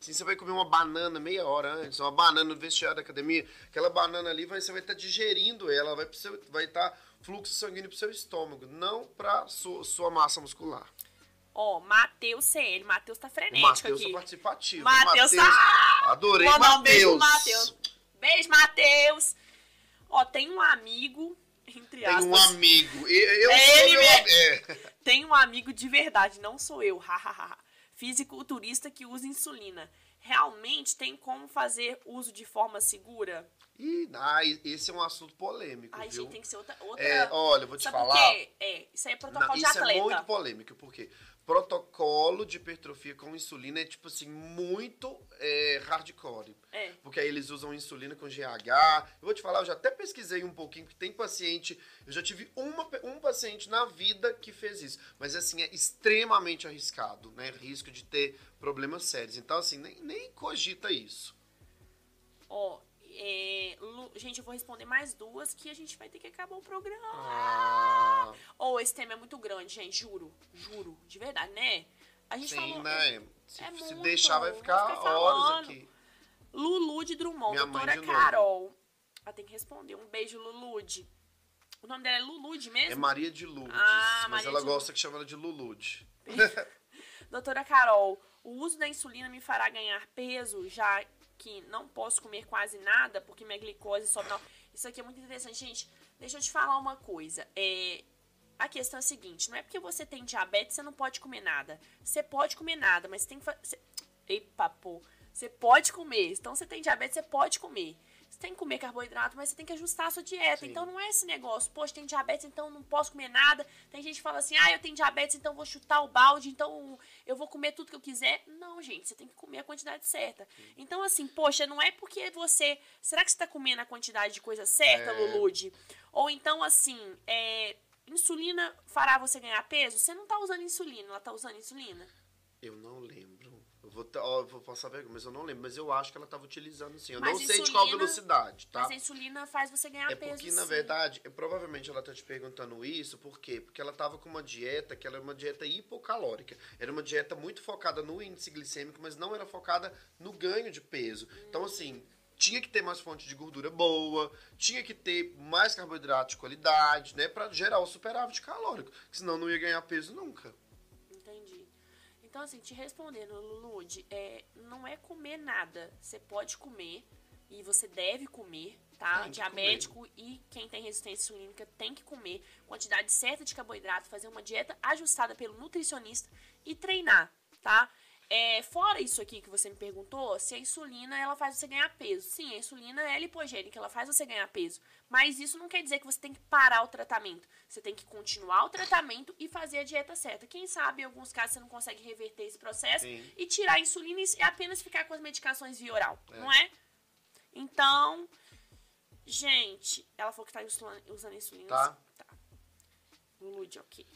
Se você vai comer uma banana meia hora antes, uma banana no vestiário da academia, aquela banana ali vai, você vai estar digerindo ela, vai, seu- vai estar fluxo sanguíneo pro seu estômago, não pra sua, sua massa muscular. Ó, Matheus CL. Matheus tá frenético Matheus aqui. é participativo. Matheus Mateus- tá- Adorei, Mandar um beijo pro Matheus. Matheus. Beijo, Matheus. Ó, tem um amigo, entre Tem aspas. um amigo. Eu, É sou ele meu é. Tem um amigo de verdade, não sou eu. hahaha. fisiculturista que usa insulina. Realmente tem como fazer uso de forma segura? E ah, esse é um assunto polêmico, Ai, viu? gente, tem que ser outra. outra... É, olha, eu vou te Sabe falar. por quê? É, isso aí é Não, protocolo de isso atleta. é muito polêmico, porque protocolo de hipertrofia com insulina é, tipo assim, muito é, hardcore. É. Porque aí eles usam insulina com GH. Eu vou te falar, eu já até pesquisei um pouquinho, porque tem paciente. Eu já tive uma, um paciente na vida que fez isso. Mas assim, é extremamente arriscado, né? Risco de ter problemas sérios. Então, assim, nem, nem cogita isso. Ó, é, Lu- gente, eu vou responder mais duas que a gente vai ter que acabar o programa. Ah, Ou esse tema é muito grande, gente, juro. Juro, de verdade, né? A gente sim, falou. né? Se, é se muito, deixar, vai ficar, ficar horas falando. aqui. Lulude Drummond, Minha mãe doutora de novo. Carol. Ela tem que responder. Um beijo, Lulude. O nome dela é Lulude mesmo? É Maria de Lourdes, Ah, mas Maria ela de gosta que chama ela de Lulude. Doutora Carol, o uso da insulina me fará ganhar peso, já que não posso comer quase nada, porque minha glicose sobe. Não. Isso aqui é muito interessante. Gente, deixa eu te falar uma coisa. É, a questão é a seguinte, não é porque você tem diabetes, você não pode comer nada. Você pode comer nada, mas tem que fazer... Epa, pô. Você pode comer. Então, você tem diabetes, você pode comer. Você tem que comer carboidrato, mas você tem que ajustar a sua dieta. Sim. Então, não é esse negócio, poxa, tem diabetes, então não posso comer nada. Tem gente que fala assim, ah, eu tenho diabetes, então vou chutar o balde, então eu vou comer tudo que eu quiser. Não, gente, você tem que comer a quantidade certa. Então, assim, poxa, não é porque você. Será que você tá comendo a quantidade de coisa certa, É. Lulude? Ou então, assim, é, insulina fará você ganhar peso? Você não tá usando insulina, ela tá usando insulina? Eu não lembro. Eu vou, ó, eu vou passar vergonha, mas eu não lembro. Mas eu acho que ela estava utilizando sim. Eu Mas não sei de qual insulina- velocidade, tá? Mas a insulina faz você ganhar É peso. porque, na sim. verdade, é, provavelmente ela tá te perguntando isso, por quê? Porque ela tava com uma dieta que era uma dieta hipocalórica. Era uma dieta muito focada no índice glicêmico, mas não era focada no ganho de peso. Então, assim, tinha que ter mais fonte de gordura boa, tinha que ter mais carboidrato de qualidade, né? Pra gerar o superávit calórico. Senão não ia ganhar peso nunca. Então, assim, te respondendo, Lulude, é, não é comer nada. Você pode comer e você deve comer, tá? Tem Diabético e quem tem resistência insulínica tem que comer quantidade certa de carboidrato, fazer uma dieta ajustada pelo nutricionista e treinar, tá? É, fora isso aqui que você me perguntou, se a insulina ela faz você ganhar peso. Sim, a insulina é lipogênica, ela faz você ganhar peso. Mas isso não quer dizer que você tem que parar o tratamento. Você tem que continuar o tratamento e fazer a dieta certa. Quem sabe, em alguns casos, você não consegue reverter esse processo Sim. e tirar a insulina e apenas ficar com as medicações via oral, É. não é? Então, gente, ela falou que tá insulina- usando insulina. Tá. Tá. Lulude, ok.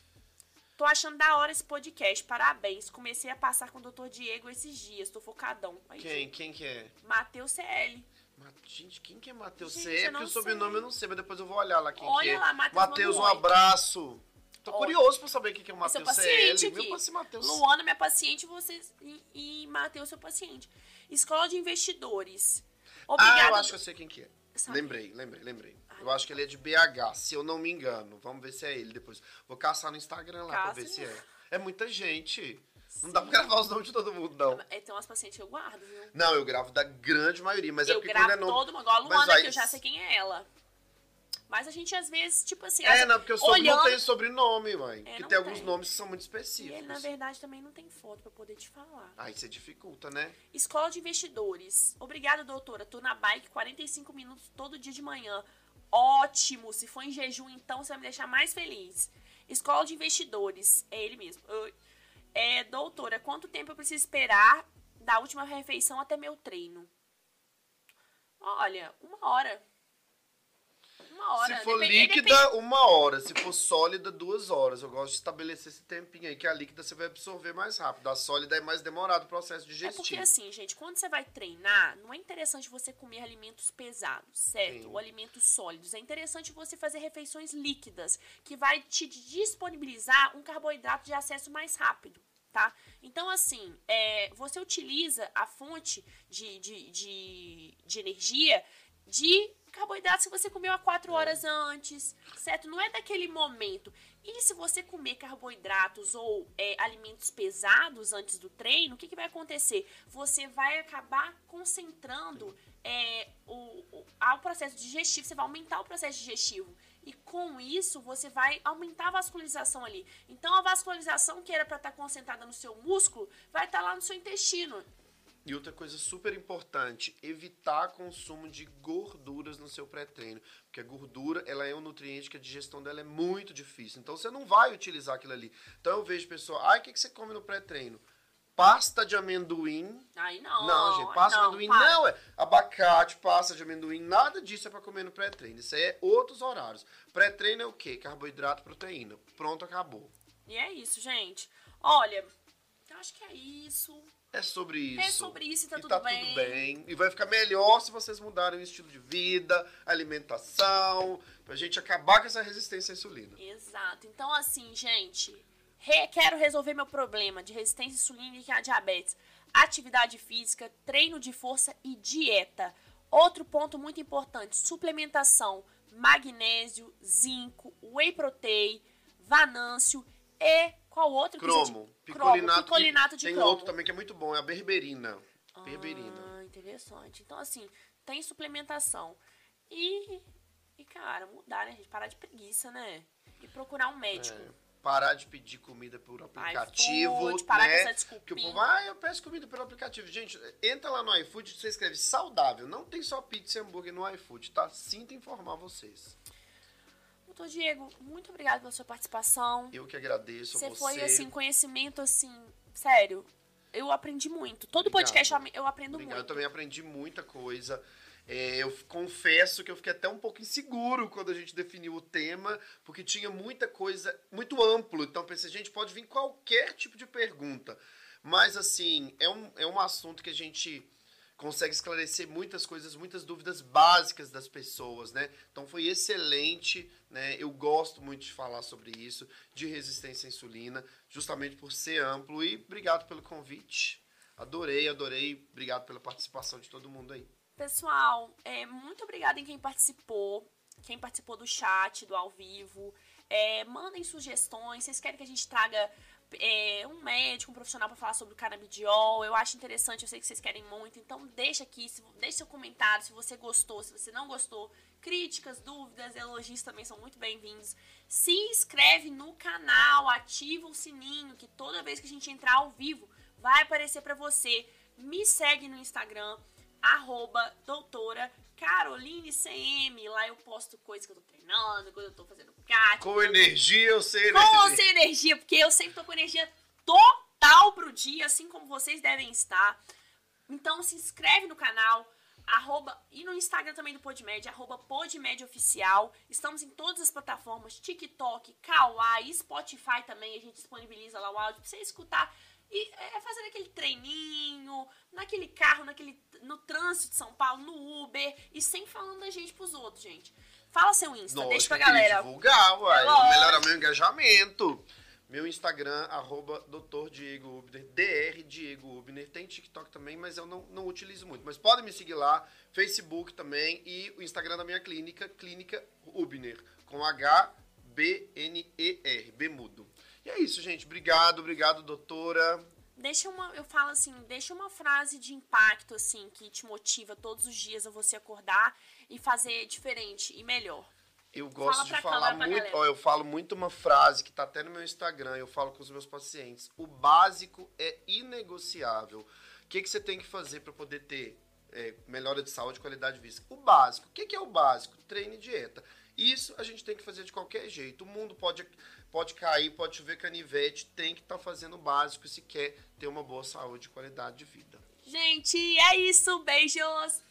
Tô achando da hora esse podcast. Parabéns. Comecei a passar com o Dr. Diego esses dias. Tô focadão. Aí, Quem? Quem que é? Matheus CL. Gente, quem que é Matheus? Gente, Você é porque o sobrenome eu não sei, mas depois eu vou olhar lá quem Olha que é. lá, Matheus Matheus, um abraço. Tô Olha. curioso pra saber quem que é o Matheus CL. aqui. Meu paciente Matheus. Luana, minha paciente, vocês e, e Matheus, seu paciente. Escola de Investidores. Obrigada. Ah, eu acho que eu sei quem que é. Sabe? Lembrei, lembrei, lembrei. Eu acho que ele é de BH, se eu não me engano. Vamos ver se é ele depois. Vou caçar no Instagram lá pra Caça. ver se é. É muita gente. Não dá pra gravar os nomes de todo mundo, não. É, tem umas pacientes que eu guardo, viu? Não, eu gravo da grande maioria, mas é eu porque gravo quando é nome... todo mundo. Igual a Luana, aí- que eu já sei quem é ela. Mas a gente, às vezes, tipo assim... É, não, porque o sobrenome olhando- não tem sobrenome, mãe. É, porque não tem alguns tem. nomes que são muito E específicos. ele, na verdade, também não tem foto pra poder te falar. Aí você dificulta, né? Escola de Investidores. Obrigada, doutora. Tô na bike 45 minutos todo dia de manhã. Ótimo. Se for em jejum, então você vai me deixar mais feliz. Escola de Investidores. É ele mesmo. É, doutora, quanto tempo eu preciso esperar da última refeição até meu treino? Olha, uma hora. Uma hora. Se for Depende- líquida, uma hora. Se for sólida, duas horas. Eu gosto de estabelecer esse tempinho aí, que a líquida você vai absorver mais rápido. A sólida é mais demorado o processo É digestivo. porque assim, gente, quando você vai treinar, não é interessante você comer alimentos pesados, certo? Sim. Ou alimentos sólidos. É interessante você fazer refeições líquidas, que vai te disponibilizar um carboidrato de acesso mais rápido. Tá? Então, assim, é, você utiliza a fonte de, de, de, de energia de carboidratos que você comeu há quatro horas antes, certo? Não é daquele momento. E se você comer carboidratos ou é, alimentos pesados antes do treino, o que, que vai acontecer? Você vai acabar concentrando é, o, o, ao processo digestivo, você vai aumentar o processo digestivo. E com isso, você vai aumentar a vascularização ali. Então, a vascularização que era para estar tá concentrada no seu músculo, vai estar tá lá no seu intestino. E outra coisa super importante, evitar consumo de gorduras no seu pré-treino. Porque a gordura, ela é um nutriente que a digestão dela é muito difícil. Então, você não vai utilizar aquilo ali. Então, eu vejo pessoa, ai, o que, que você come no pré-treino? Pasta de amendoim. Ai, não. Não, gente, pasta de amendoim para. não é. Abacate, pasta de amendoim, nada disso é para comer no pré-treino. Isso aí é outros horários. Pré-treino é o quê? Carboidrato, proteína. Pronto, acabou. E é isso, gente. Olha, eu acho que é isso. É sobre isso. É sobre isso e tá, e tudo, tá bem. tudo bem. E vai ficar melhor se vocês mudarem o estilo de vida, alimentação, pra gente acabar com essa resistência à insulina. Exato. Então, assim, gente, re quero resolver meu problema de resistência insulínica e diabetes. Atividade física, treino de força e dieta. Outro ponto muito importante: suplementação, magnésio, zinco, whey protein, vanâncio e qual outro? Cromo. Picolinato, picolinato de tem cromo. outro também que é muito bom, é a berberina. Ah, berberina. interessante. Então, assim, tem suplementação. E, e, cara, mudar, né, gente? Parar de preguiça, né? E procurar um médico. É, parar de pedir comida por aplicativo. iFood, parar né? com essa desculpinha. Que o povo, ah, eu peço comida pelo aplicativo. Gente, entra lá no iFood, você escreve saudável. Não tem só pizza e hambúrguer no iFood, tá? Sinto informar vocês. Doutor Diego, muito obrigada pela sua participação. Eu que agradeço você. Você foi, assim, conhecimento, assim, sério. Eu aprendi muito. Todo Obrigado. podcast eu aprendo Obrigado. muito. Eu também aprendi muita coisa. É, eu confesso que eu fiquei até um pouco inseguro quando a gente definiu o tema, porque tinha muita coisa muito amplo. Então pensei, gente, pode vir qualquer tipo de pergunta. Mas assim, é um, é um assunto que a gente consegue esclarecer muitas coisas, muitas dúvidas básicas das pessoas, né? Então foi excelente, né? Eu gosto muito de falar sobre isso, de resistência à insulina, justamente por ser amplo e obrigado pelo convite. Adorei, adorei. Obrigado pela participação de todo mundo aí. Pessoal, é, muito obrigada em quem participou, quem participou do chat, do ao vivo. É, mandem sugestões. Vocês querem que a gente traga é, um médico, um profissional para falar sobre o canabidiol. Eu acho interessante, eu sei que vocês querem muito. Então deixa aqui, se, deixa seu comentário se você gostou, se você não gostou. Críticas, dúvidas, elogios também são muito bem-vindos. Se inscreve no canal, ativa o sininho, que toda vez que a gente entrar ao vivo vai aparecer para você. Me segue no Instagram, arroba doutora Caroline CM. Lá eu posto coisas que eu tô treinando, quando eu tô fazendo cat. Com energia ou sem energia? Com ou sem energia, porque eu sempre tô com energia total pro dia, assim como vocês devem estar. Então se inscreve no canal. Arroba, e no Instagram também do Podmed, arroba Podmed Oficial. Estamos em todas as plataformas, TikTok, Kawaii, Spotify também. A gente disponibiliza lá o áudio pra você escutar e é fazendo aquele treininho, naquele carro, naquele, no trânsito de São Paulo, no Uber, e sem falando da gente pros outros, gente. Fala seu Insta, Nossa, deixa pra galera. divulgar, uai. É melhorar meu engajamento. Meu Instagram, arroba Dr. Diego Ubner, DR Diego Ubner. Tem TikTok também, mas eu não, não utilizo muito. Mas podem me seguir lá, Facebook também e o Instagram da minha clínica, Clínica Ubner, com H-B-N-E-R, B mudo. E é isso, gente. Obrigado, obrigado, doutora. Deixa uma, eu falo assim, deixa uma frase de impacto, assim, que te motiva todos os dias a você acordar e fazer diferente e melhor. Eu gosto de falar muito, ó, eu falo muito uma frase que tá até no meu Instagram, eu falo com os meus pacientes. O básico é inegociável. O que, que você tem que fazer para poder ter é, melhora de saúde e qualidade de vida? O básico. O que, que é o básico? Treino e dieta. Isso a gente tem que fazer de qualquer jeito. O mundo pode, pode cair, pode chover canivete, tem que estar tá fazendo o básico se quer ter uma boa saúde e qualidade de vida. Gente, é isso. Beijos!